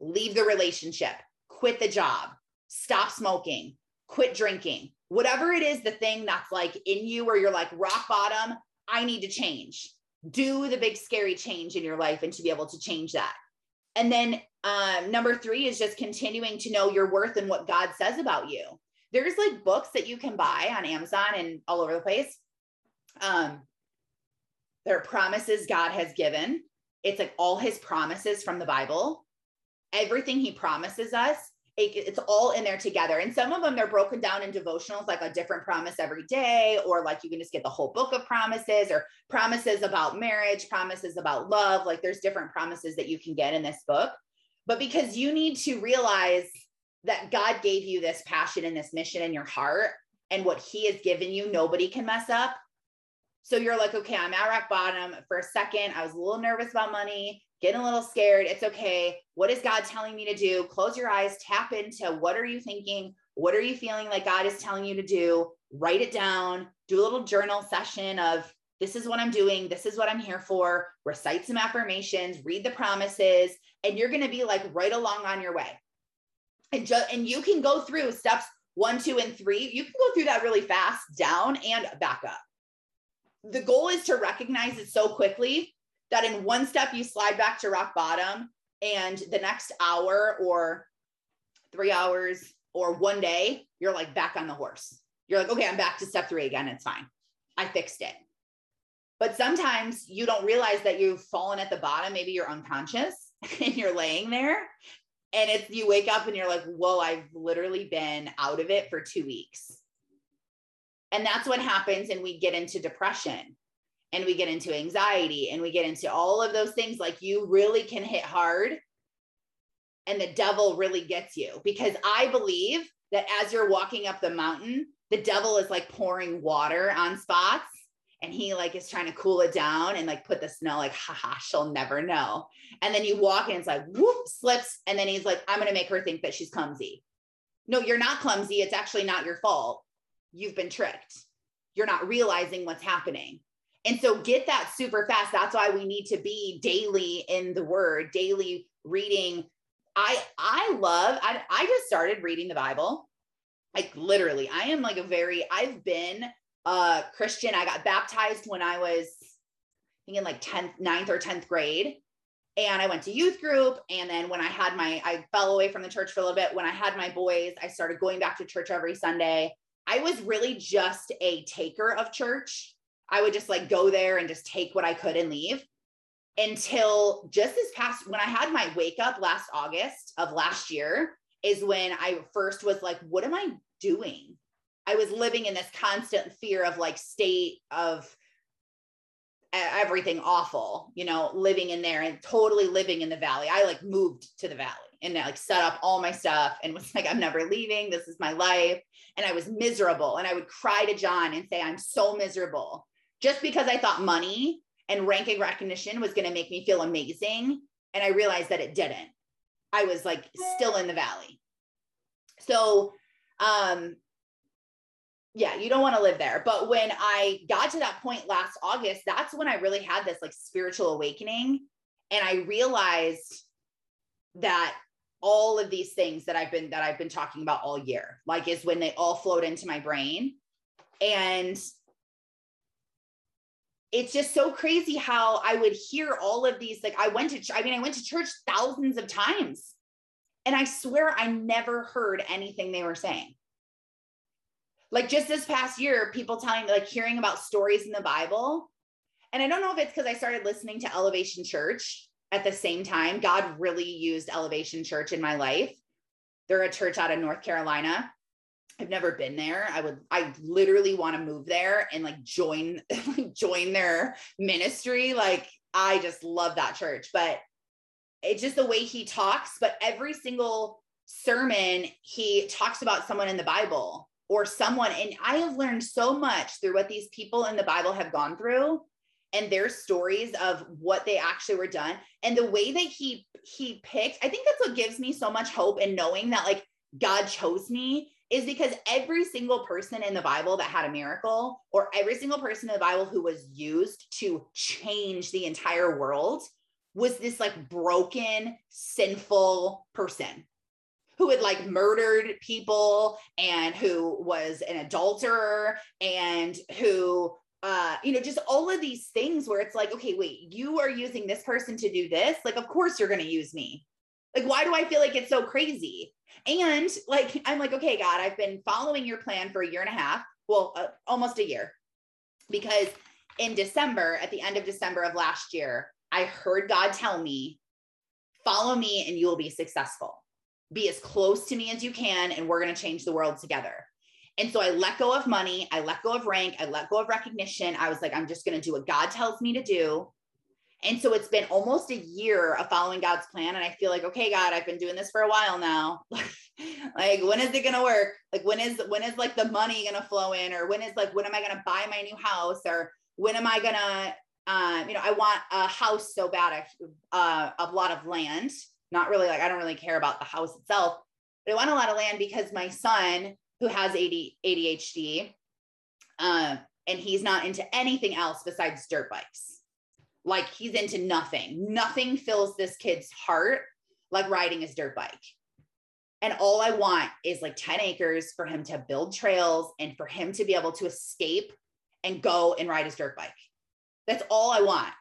Leave the relationship. Quit the job. Stop smoking quit drinking whatever it is, the thing that's like in you where you're like rock bottom, I need to change. Do the big scary change in your life and to be able to change that. And then um, number three is just continuing to know your worth and what God says about you. There's like books that you can buy on Amazon and all over the place. Um, there are promises God has given. It's like all his promises from the Bible. Everything he promises us, it's all in there together. And some of them they're broken down in devotionals, like a different promise every day, or like you can just get the whole book of promises, or promises about marriage, promises about love. Like there's different promises that you can get in this book. But because you need to realize that God gave you this passion and this mission in your heart, and what He has given you, nobody can mess up. So you're like, okay, I'm at rock bottom. For a second, I was a little nervous about money, getting a little scared. It's okay. What is God telling me to do? Close your eyes, tap into what are you thinking? What are you feeling like God is telling you to do? Write it down, do a little journal session of this is what I'm doing. This is what I'm here for. Recite some affirmations, read the promises, and you're going to be like right along on your way. And just and you can go through steps one, two, and three. You can go through that really fast, down and back up the goal is to recognize it so quickly that in one step you slide back to rock bottom and the next hour or three hours or one day you're like back on the horse. You're like okay i'm back to step three again. It's fine. I fixed it. But sometimes you don't realize that you've fallen at the bottom. Maybe you're unconscious and you're laying there. And it's you wake up and you're like whoa i've literally been out of it for two weeks. And that's what happens. And we get into depression and we get into anxiety and we get into all of those things. Like you really can hit hard and the devil really gets you because I believe that as you're walking up the mountain, the devil is like pouring water on spots and he like is trying to cool it down and like put the snow like haha she'll never know and then you walk and it's like whoop slips and then he's like i'm to make her think that she's clumsy no you're not clumsy it's actually not your fault you've been tricked. You're not realizing what's happening. And so get that super fast. That's why we need to be daily in the word, daily reading. I I love I I just started reading the Bible. Like literally, I am like a very I've been a Christian. I got baptized when I was thinking in like 10th, 9th or 10th grade. And I went to youth group. And then when I had my, I fell away from the church for a little bit. When I had my boys, I started going back to church every Sunday. I was really just a taker of church. I would just like go there and just take what I could and leave until just this past when I had my wake up last August of last year is when I first was like, what am I doing? I was living in this constant fear of like state of everything awful, you know, living in there and totally living in the valley. I like moved to the valley and I like set up all my stuff and was like, I'm never leaving. This is my life. And I was miserable. And I would cry to John and say, I'm so miserable just because I thought money and ranking recognition was going to make me feel amazing. And I realized that it didn't. I was like still in the valley. So, um, yeah, you don't want to live there. But when I got to that point last August, that's when I really had this like spiritual awakening. And I realized that all of these things that I've been that I've been talking about all year, like is when they all flowed into my brain. And it's just so crazy how I would hear all of these. Like I went to, I mean, I went to church thousands of times. And I swear I never heard anything they were saying. Like just this past year, people telling me, like hearing about stories in the Bible. And I don't know if it's because I started listening to Elevation Church at the same time, God really used Elevation Church in my life. They're a church out of North Carolina. I've never been there. I would I literally want to move there and like join join their ministry. Like I just love that church, but it's just the way he talks, but every single sermon he talks about someone in the Bible or someone and I have learned so much through what these people in the Bible have gone through and their stories of what they actually were done and the way that he he picked i think that's what gives me so much hope and knowing that like god chose me is because every single person in the bible that had a miracle or every single person in the bible who was used to change the entire world was this like broken sinful person who had like murdered people and who was an adulterer and who uh, you know, just all of these things where it's like, okay, wait, you are using this person to do this. Like, of course you're going to use me. Like, why do I feel like it's so crazy? And like, I'm like, okay, God, I've been following your plan for a year and a half. Well, uh, almost a year. Because in December, at the end of December of last year, I heard God tell me, follow me and you will be successful. Be as close to me as you can, and we're going to change the world together. And so I let go of money, I let go of rank, I let go of recognition. I was like, I'm just going to do what God tells me to do. And so it's been almost a year of following God's plan. And I feel like, okay, God, I've been doing this for a while now. like, when is it to work? Like, when is, when is like the money to flow in? Or when is like, when am I to buy my new house? Or when am I to, um, you know, I want a house so bad, uh, a lot of land, not really like, I don't really care about the house itself, but I want a lot of land because my son who has ADHD, uh, and he's not into anything else besides dirt bikes. Like he's into nothing. Nothing fills this kid's heart like riding his dirt bike. And all I want is like 10 acres for him to build trails and for him to be able to escape and go and ride his dirt bike. That's all I want.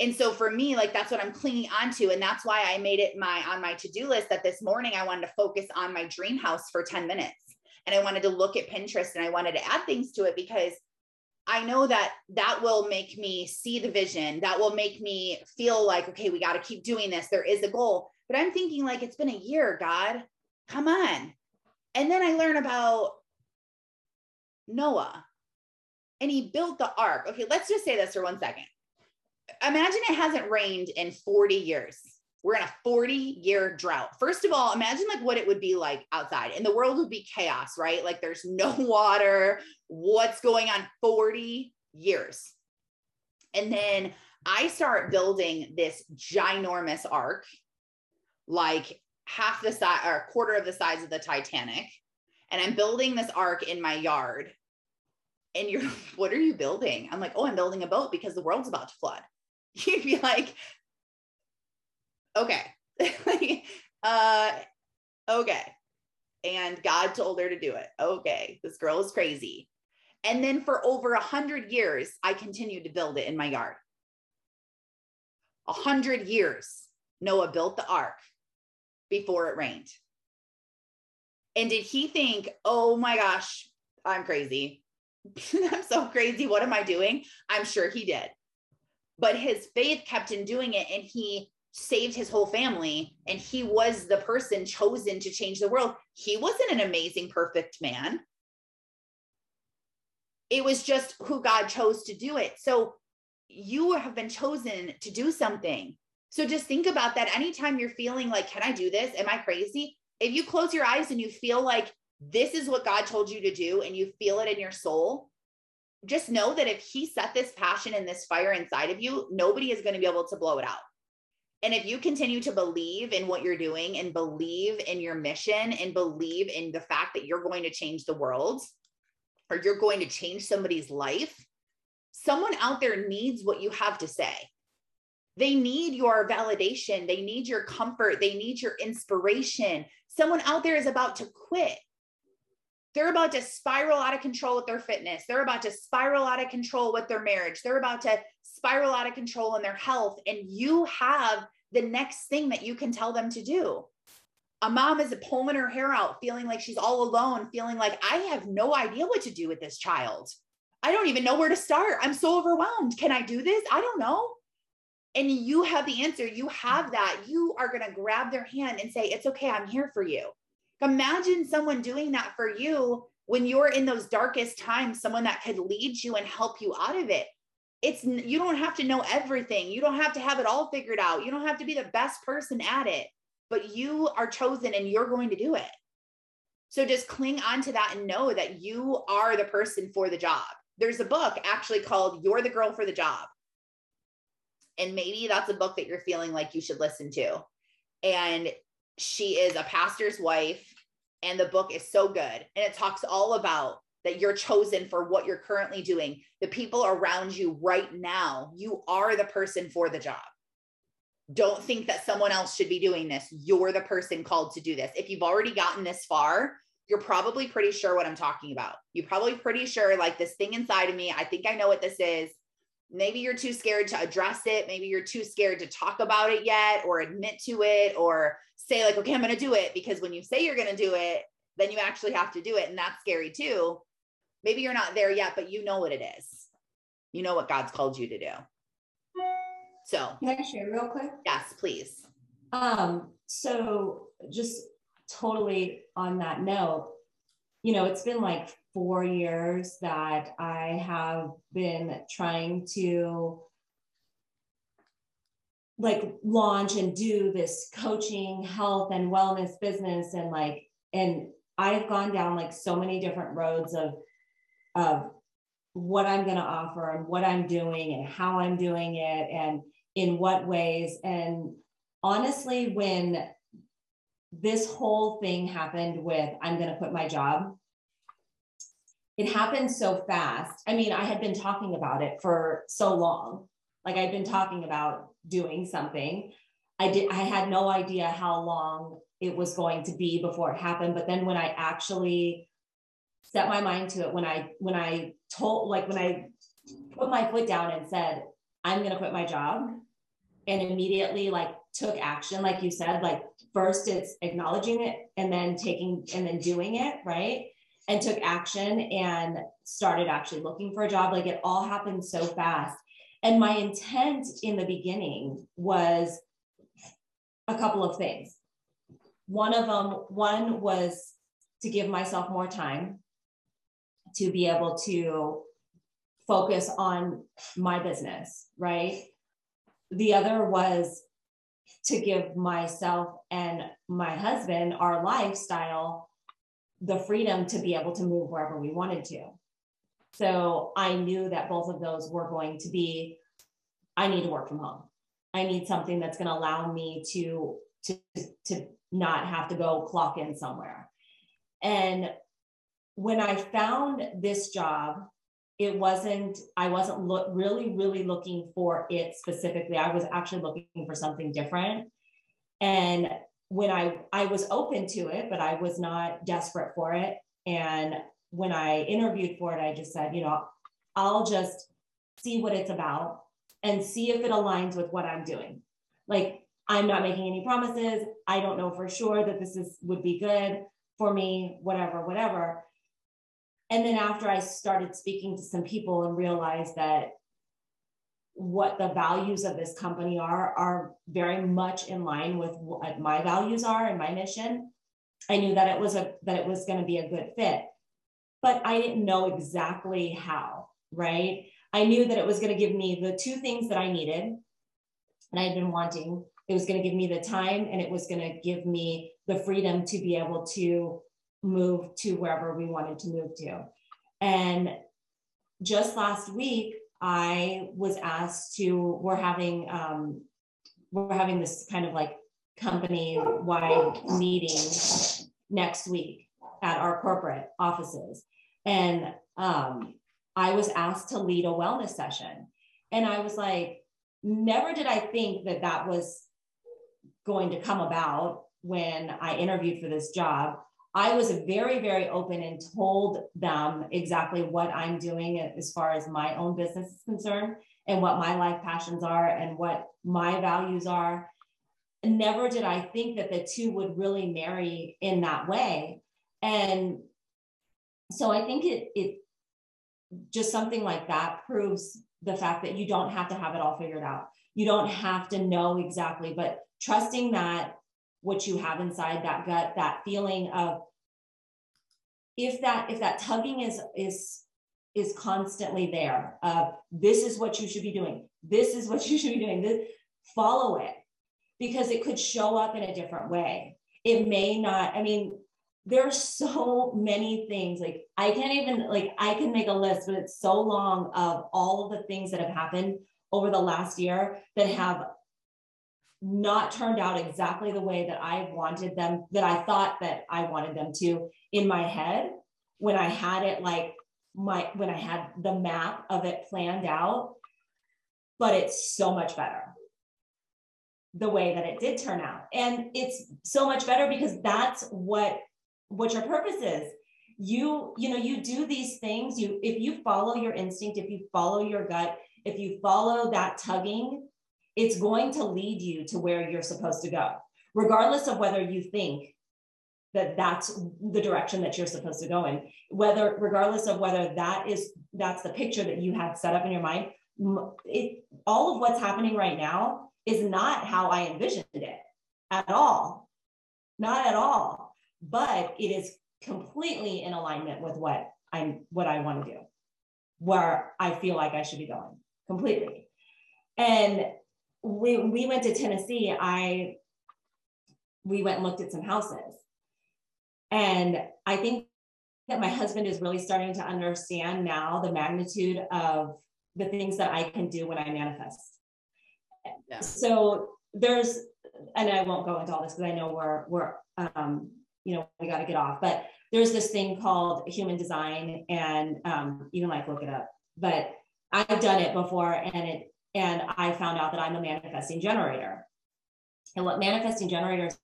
And so for me, like that's what I'm clinging onto. And that's why I made it my on my to-do list that this morning I wanted to focus on my dream house for 10 minutes. And I wanted to look at Pinterest and I wanted to add things to it because I know that that will make me see the vision. That will make me feel like, okay, we got to keep doing this. There is a goal. But I'm thinking, like, it's been a year, God, come on. And then I learn about Noah and he built the ark. Okay, let's just say this for one second. Imagine it hasn't rained in 40 years. We're in a 40 year drought. First of all, imagine like what it would be like outside and the world would be chaos, right? Like there's no water. What's going on 40 years? And then I start building this ginormous ark, like half the size or a quarter of the size of the Titanic. And I'm building this ark in my yard and you're what are you building i'm like oh i'm building a boat because the world's about to flood you'd be like okay. Uh okay. And god told her to do it. Okay. This girl is crazy. And then for over a hundred years i continued to build it in my yard. A hundred years noah built the ark before it rained. And did he think oh my gosh i'm crazy. I'm so crazy. What am I doing? I'm sure he did. But his faith kept in doing it and he saved his whole family and he was the person chosen to change the world. He wasn't an amazing, perfect man. It was just who God chose to do it. So you have been chosen to do something. So just think about that anytime you're feeling like, can I do this? Am I crazy? If you close your eyes and you feel like this is what God told you to do and you feel it in your soul, just know that if He set this passion and this fire inside of you, nobody is going to be able to blow it out. And if you continue to believe in what you're doing and believe in your mission and believe in the fact that you're going to change the world or you're going to change somebody's life, someone out there needs what you have to say. They need your validation. They need your comfort. They need your inspiration. Someone out there is about to quit they're about to spiral out of control with their fitness. They're about to spiral out of control with their marriage. They're about to spiral out of control in their health. And you have the next thing that you can tell them to do. A mom is pulling her hair out, feeling like she's all alone, feeling like I have no idea what to do with this child. I don't even know where to start. I'm so overwhelmed. Can I do this? I don't know. And you have the answer. You have that. You are going to grab their hand and say, It's okay. I'm here for you. Imagine someone doing that for you when you're in those darkest times, someone that could lead you and help you out of it. It's you don't have to know everything. You don't have to have it all figured out. You don't have to be the best person at it, but you are chosen and you're going to do it. So just cling on to that and know that you are the person for the job. There's a book actually called You're the Girl for the Job. And maybe that's a book that you're feeling like you should listen to. And she is a pastor's wife and the book is so good. And it talks all about that you're chosen for what you're currently doing. The people around you right now you are the person for the job. Don't think that someone else should be doing this. You're the person called to do this. If you've already gotten this far you're probably pretty sure what I'm talking about. You're probably pretty sure like this thing inside of me, I think I know what this is. Maybe you're too scared to address it. Maybe you're too scared to talk about it yet or admit to it or say, like, okay, I'm going to do it. Because when you say you're going to do it, then you actually have to do it. And that's scary too. Maybe you're not there yet, but you know what it is. You know what God's called you to do. So, can I share real quick? Yes, please. Um, so just totally on that note, you know, it's been like four years that I have been trying to like launch and do this coaching, health, and wellness business. And like, and I've gone down like so many different roads of, of what I'm going to offer and what I'm doing and how I'm doing it and in what ways. And honestly, when this whole thing happened with I'm going to quit my job. It happened so fast. I mean, I had been talking about it for so long. Like I'd been talking about doing something. I did I had no idea how long it was going to be before it happened, but then when I actually set my mind to it when I when I told like when I put my foot down and said I'm going to quit my job and immediately like took action like you said like first it's acknowledging it and then taking and then doing it right and took action and started actually looking for a job. Like it all happened so fast. And my intent in the beginning was a couple of things. One of them one was to give myself more time to be able to focus on my business right? The other was to give myself and my husband, our lifestyle, the freedom to be able to move wherever we wanted to. So I knew that both of those were going to be, I need to work from home. I need something that's going to allow me to, to, to not have to go clock in somewhere. And when I found this job, it wasn't i wasn't look, really really looking for it specifically i was actually looking for something different and when i i was open to it but i was not desperate for it. And when i interviewed for it i just said you know i'll just see what it's about and see if it aligns with what i'm doing. Like i'm not making any promises. I don't know for sure that this is would be good for me whatever whatever. And then after I started speaking to some people and realized that what the values of this company are are very much in line with what my values are and my mission. I knew that it was a that it was going to be a good fit but i didn't know exactly how right? I knew that it was going to give me the two things that i needed and i had been wanting. It was going to give me the time and it was going to give me the freedom to be able to move to wherever we wanted to move to. And just last week, I was asked to, we're having, um, we're having this kind of like company wide meeting next week at our corporate offices. And um, I was asked to lead a wellness session. And I was like, never did I think that that was going to come about when I interviewed for this job. I was very, very open and told them exactly what I'm doing as far as my own business is concerned and what my life passions are and what my values are. Never did I think that the two would really marry in that way. And so I think it, it just something like that proves the fact that you don't have to have it all figured out. You don't have to know exactly, but trusting that what you have inside that gut that feeling of if that if that tugging is is is constantly there uh, this is what you should be doing this is what you should be doing this, follow it. Because it could show up in a different way. It may not i mean there's so many things like i can't even like i can make a list but it's so long of all of the things that have happened over the last year that have not turned out exactly the way that I wanted them, that I thought that I wanted them to in my head when I had it like my, when I had the map of it planned out. But it's so much better the way that it did turn out. And it's so much better because that's what what your purpose is. You, you know, you do these things. You, if you follow your instinct, if you follow your gut, if you follow that tugging, it's going to lead you to where you're supposed to go, regardless of whether you think that that's the direction that you're supposed to go in whether regardless of whether that is that's the picture that you had set up in your mind. It, all of what's happening right now is not how i envisioned it at all. Not at all. But it is completely in alignment with what i'm what i want to do where i feel like i should be going completely. And we we went to tennessee i we went and looked at some houses and I think that my husband is really starting to understand now the magnitude of the things that I can do when I manifest. Yeah. So there's, and I won't go into all this because I know we're, we're, um, you know, we got to get off, but there's this thing called human design and um, you can like look it up, but I've done it before and it, and I found out that I'm a manifesting generator. And what manifesting generators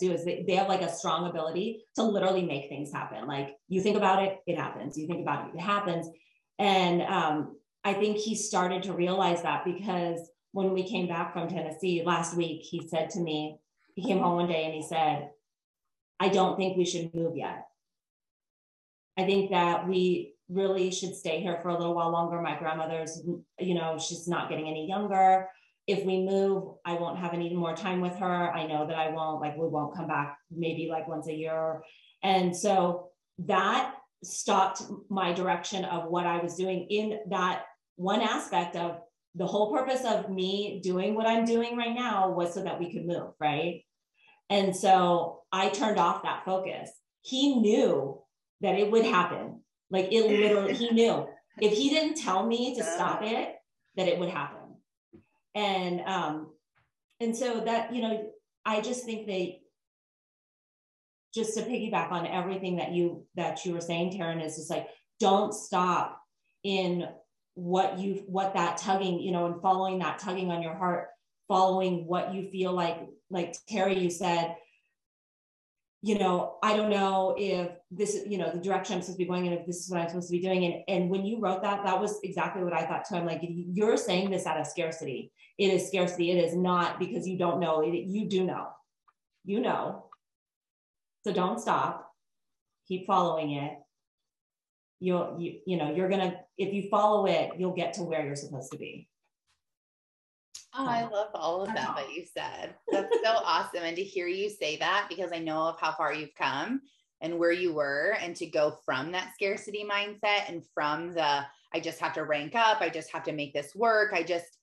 do is they, they have like a strong ability to literally make things happen. Like you think about it, it happens. You think about it, it happens. And um, I think he started to realize that because when we came back from Tennessee last week, he said to me, he came home one day and he said, I don't think we should move yet. I think that we really should stay here for a little while longer. My grandmother's, you know, she's not getting any younger if we move, I won't have any more time with her. I know that I won't, like, we won't come back maybe like once a year. And so that stopped my direction of what I was doing in that one aspect of the whole purpose of me doing what I'm doing right now was so that we could move, right? And so I turned off that focus. He knew that it would happen. Like it literally, he knew. If he didn't tell me to stop it, that it would happen and um and so that you know i just think they just to piggyback on everything that you that you were saying taryn is just like don't stop in what you what that tugging you know and following that tugging on your heart following what you feel like like terry you said you know, I don't know if this is, you know, the direction I'm supposed to be going in, if this is what I'm supposed to be doing. And, and when you wrote that, that was exactly what I thought too. I'm like, you're saying this out of scarcity. It is scarcity. It is not because you don't know. It, you do know. You know. So don't stop. Keep following it. You'll, you, you know, you're going to, if you follow it, you'll get to where you're supposed to be. Oh, I love all of that that you said. That's so awesome. And to hear you say that, because I know of how far you've come and where you were, and to go from that scarcity mindset and from the, I just have to rank up, I just have to make this work, I just,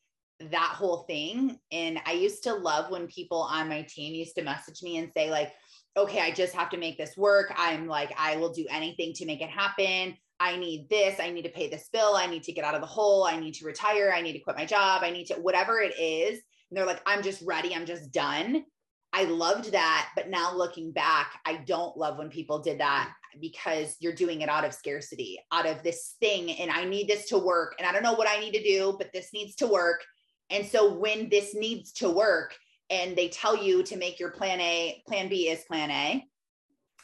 that whole thing. And I used to love when people on my team used to message me and say, like, okay, I just have to make this work. I'm like, I will do anything to make it happen. I need this, I need to pay this bill, I need to get out of the hole, I need to retire, I need to quit my job, I need to whatever it is. And they're like, I'm just ready, I'm just done. I loved that. But now looking back, I don't love when people did that because you're doing it out of scarcity, out of this thing. And I need this to work. And I don't know what I need to do, but this needs to work. And so when this needs to work and they tell you to make your plan A, plan B is plan A,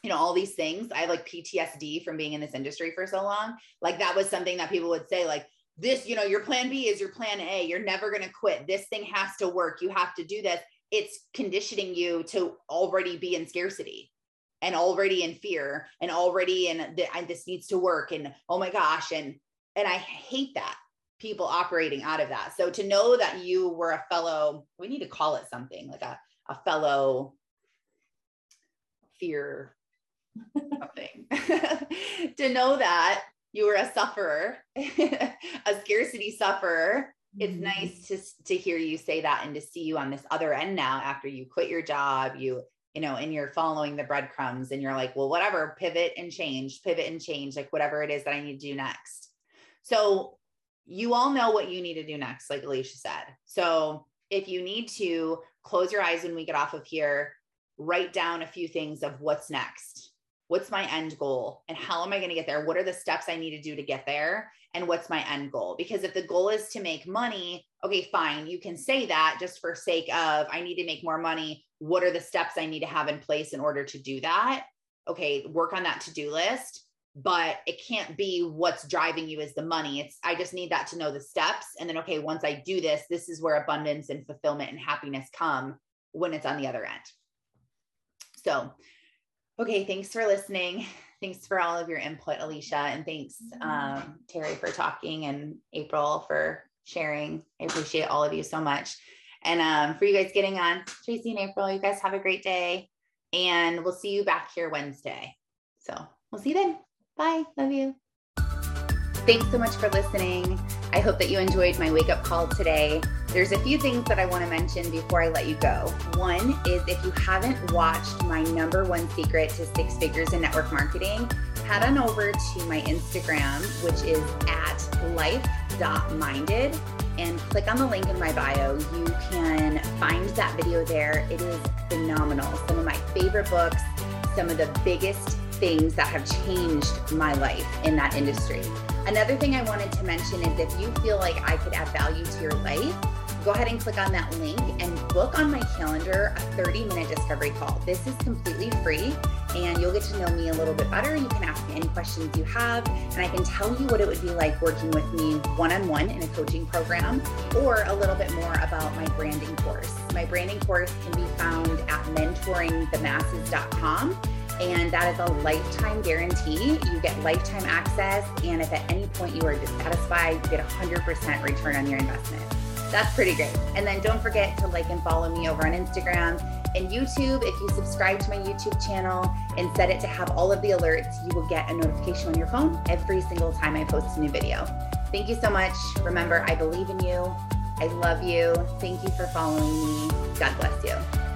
you know all these things. I have like ptsd from being in this industry for so long. Like that was something that people would say like this you know your plan b is your plan a. You're never going to quit. This thing has to work. You have to do this. It's conditioning you to already be in scarcity and already in fear and already in the, and this needs to work and oh my gosh and and i hate that people operating out of that. So to know that you were a fellow we need to call it something like a, a fellow fear something to know that you were a sufferer, a scarcity sufferer. It's mm-hmm. nice to to hear you say that and to see you on this other end now after you quit your job, you you know, and you're following the breadcrumbs and you're like, well, whatever, pivot and change, pivot and change, like whatever it is that I need to do next. So you all know what you need to do next, like Alicia said. So if you need to close your eyes when we get off of here, write down a few things of what's next what's my end goal and how am I going to get there? What are the steps I need to do to get there? And what's my end goal? Because if the goal is to make money, okay, fine, you can say that just for sake of I need to make more money. What are the steps I need to have in place in order to do that? okay, work on that to do list, but it can't be what's driving you is the money. It's, I just need that to know the steps. And then, okay, once I do this, this is where abundance and fulfillment and happiness come when it's on the other end. So, okay, thanks for listening. Thanks for all of your input, Alicia. And thanks, um, Terry, for talking and April for sharing. I appreciate all of you so much. And um, for you guys getting on, Tracy and April, you guys have a great day. And we'll see you back here Wednesday. So we'll see you then. Bye. Love you. Thanks so much for listening. I hope that you enjoyed my wake up call today. There's a few things that I want to mention before I let you go. One is if you haven't watched my number one secret to six figures in network marketing, head on over to my Instagram, which is at life.minded, and click on the link in my bio. You can find that video there. It is phenomenal. Some of my favorite books, some of the biggest things that have changed my life in that industry. Another thing I wanted to mention is if you feel like I could add value to your life, go ahead and click on that link and book on my calendar a 30 minute discovery call. This is completely free and you'll get to know me a little bit better. You can ask me any questions you have, and I can tell you what it would be like working with me one on one in a coaching program or a little bit more about my branding course. My branding course can be found at mentoringthemasses.com and that is a lifetime guarantee. You get lifetime access, and if at any point you are dissatisfied, you get 100% return on your investment. That's pretty great. And then don't forget to like and follow me over on Instagram and YouTube. If you subscribe to my YouTube channel and set it to have all of the alerts, you will get a notification on your phone every single time I post a new video. Thank you so much. Remember, I believe in you. I love you. Thank you for following me. God bless you.